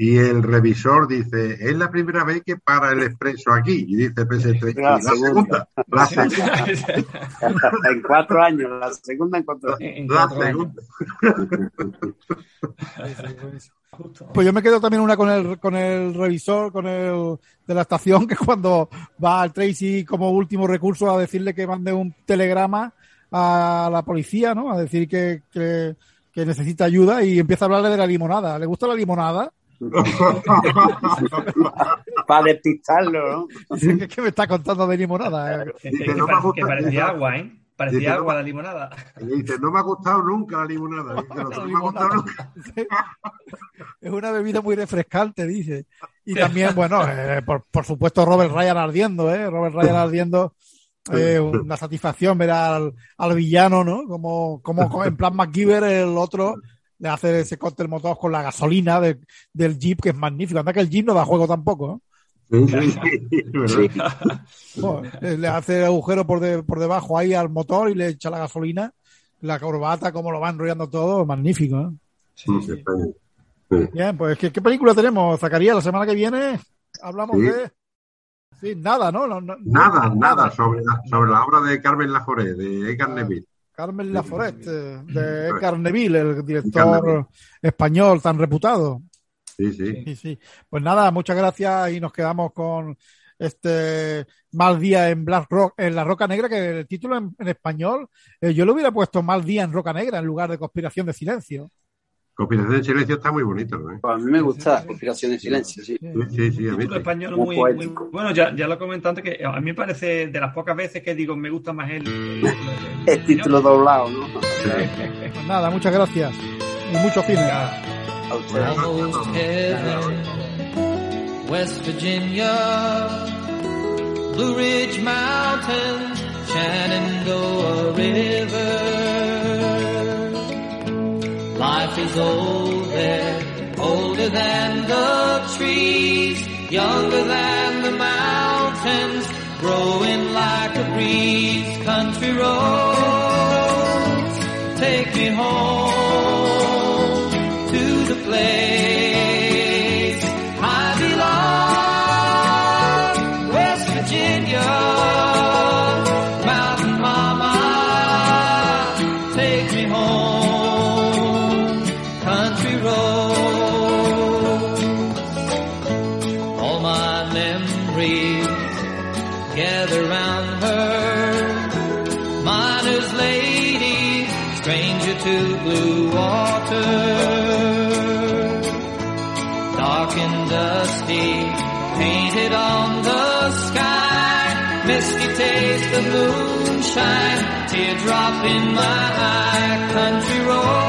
y el revisor dice, es la primera vez que para el expreso aquí. Y dice Spencer Tracy, La la segunda, la segunda, en cuatro años, la segunda en cuatro años. En cuatro segunda. Pues yo me quedo también una con el, con el revisor, con el de la estación, que cuando va al Tracy como último recurso a decirle que mande un telegrama a la policía, ¿no? A decir que, que, que necesita ayuda y empieza a hablarle de la limonada. ¿Le gusta la limonada? Para despistarlo, ¿no? Que, que me está contando de limonada. eh. Que, Dice, que no me pare- gusta que parecía esa- agua, ¿eh? Parecía Dice, no agua me- la limonada. Y dice, no me ha gustado nunca la limonada. Dice, "Lo que no me ha gustado nunca. Es una bebida muy refrescante, dice. Y también, bueno, eh, por, por supuesto, Robert Ryan ardiendo, ¿eh? Robert Ryan ardiendo. Eh, una satisfacción ver al, al villano, ¿no? Como, como en plan MacGyver, el otro le hace ese cóctel motor con la gasolina de- del Jeep, que es magnífico. Anda que el Jeep no da juego tampoco. Joder, eh, le hace agujero por, de- por debajo ahí al motor y le echa la gasolina. La corbata, como lo va enrollando todo, magnífico, ¿eh? Sí, sí. España. Sí. Bien, pues ¿qué, qué película tenemos, Zacarías? La semana que viene hablamos de... Sí, nada, ¿no? No, no- Nada, nada sobre la, sobre la obra de Carmen Laforet, de Edgar Neville. Carmen Laforet, eh, de Edgar Neville, el director español tan reputado. Sí, sí. Sí, sí. Pues nada, muchas gracias y nos quedamos con este Mal Día en Black Rock, en La Roca Negra, que el título en, en español, eh, yo le hubiera puesto Mal Día en Roca Negra en lugar de Conspiración de Silencio. Conspiración en silencio está muy bonito, ¿eh? Pues a mí me gusta Conspiración en Silencio, sí. Sí, sí, sí, a mí título sí. español Muy muy, bueno ya, ya lo he comentado antes que a mí me parece de las pocas veces que digo me gusta más el, el- el- El título doblado, ¿no? Pues nada, muchas gracias. Y mucho cine. A ustedes. Almost heaven, West Virginia, Blue Ridge Mountains, Shenandoah River. Life is old there, older than the trees, younger than the mountains, growing like a breeze. Country roads, take me home to the place painted on the sky, misty taste of moonshine, teardrop in my eye, country road,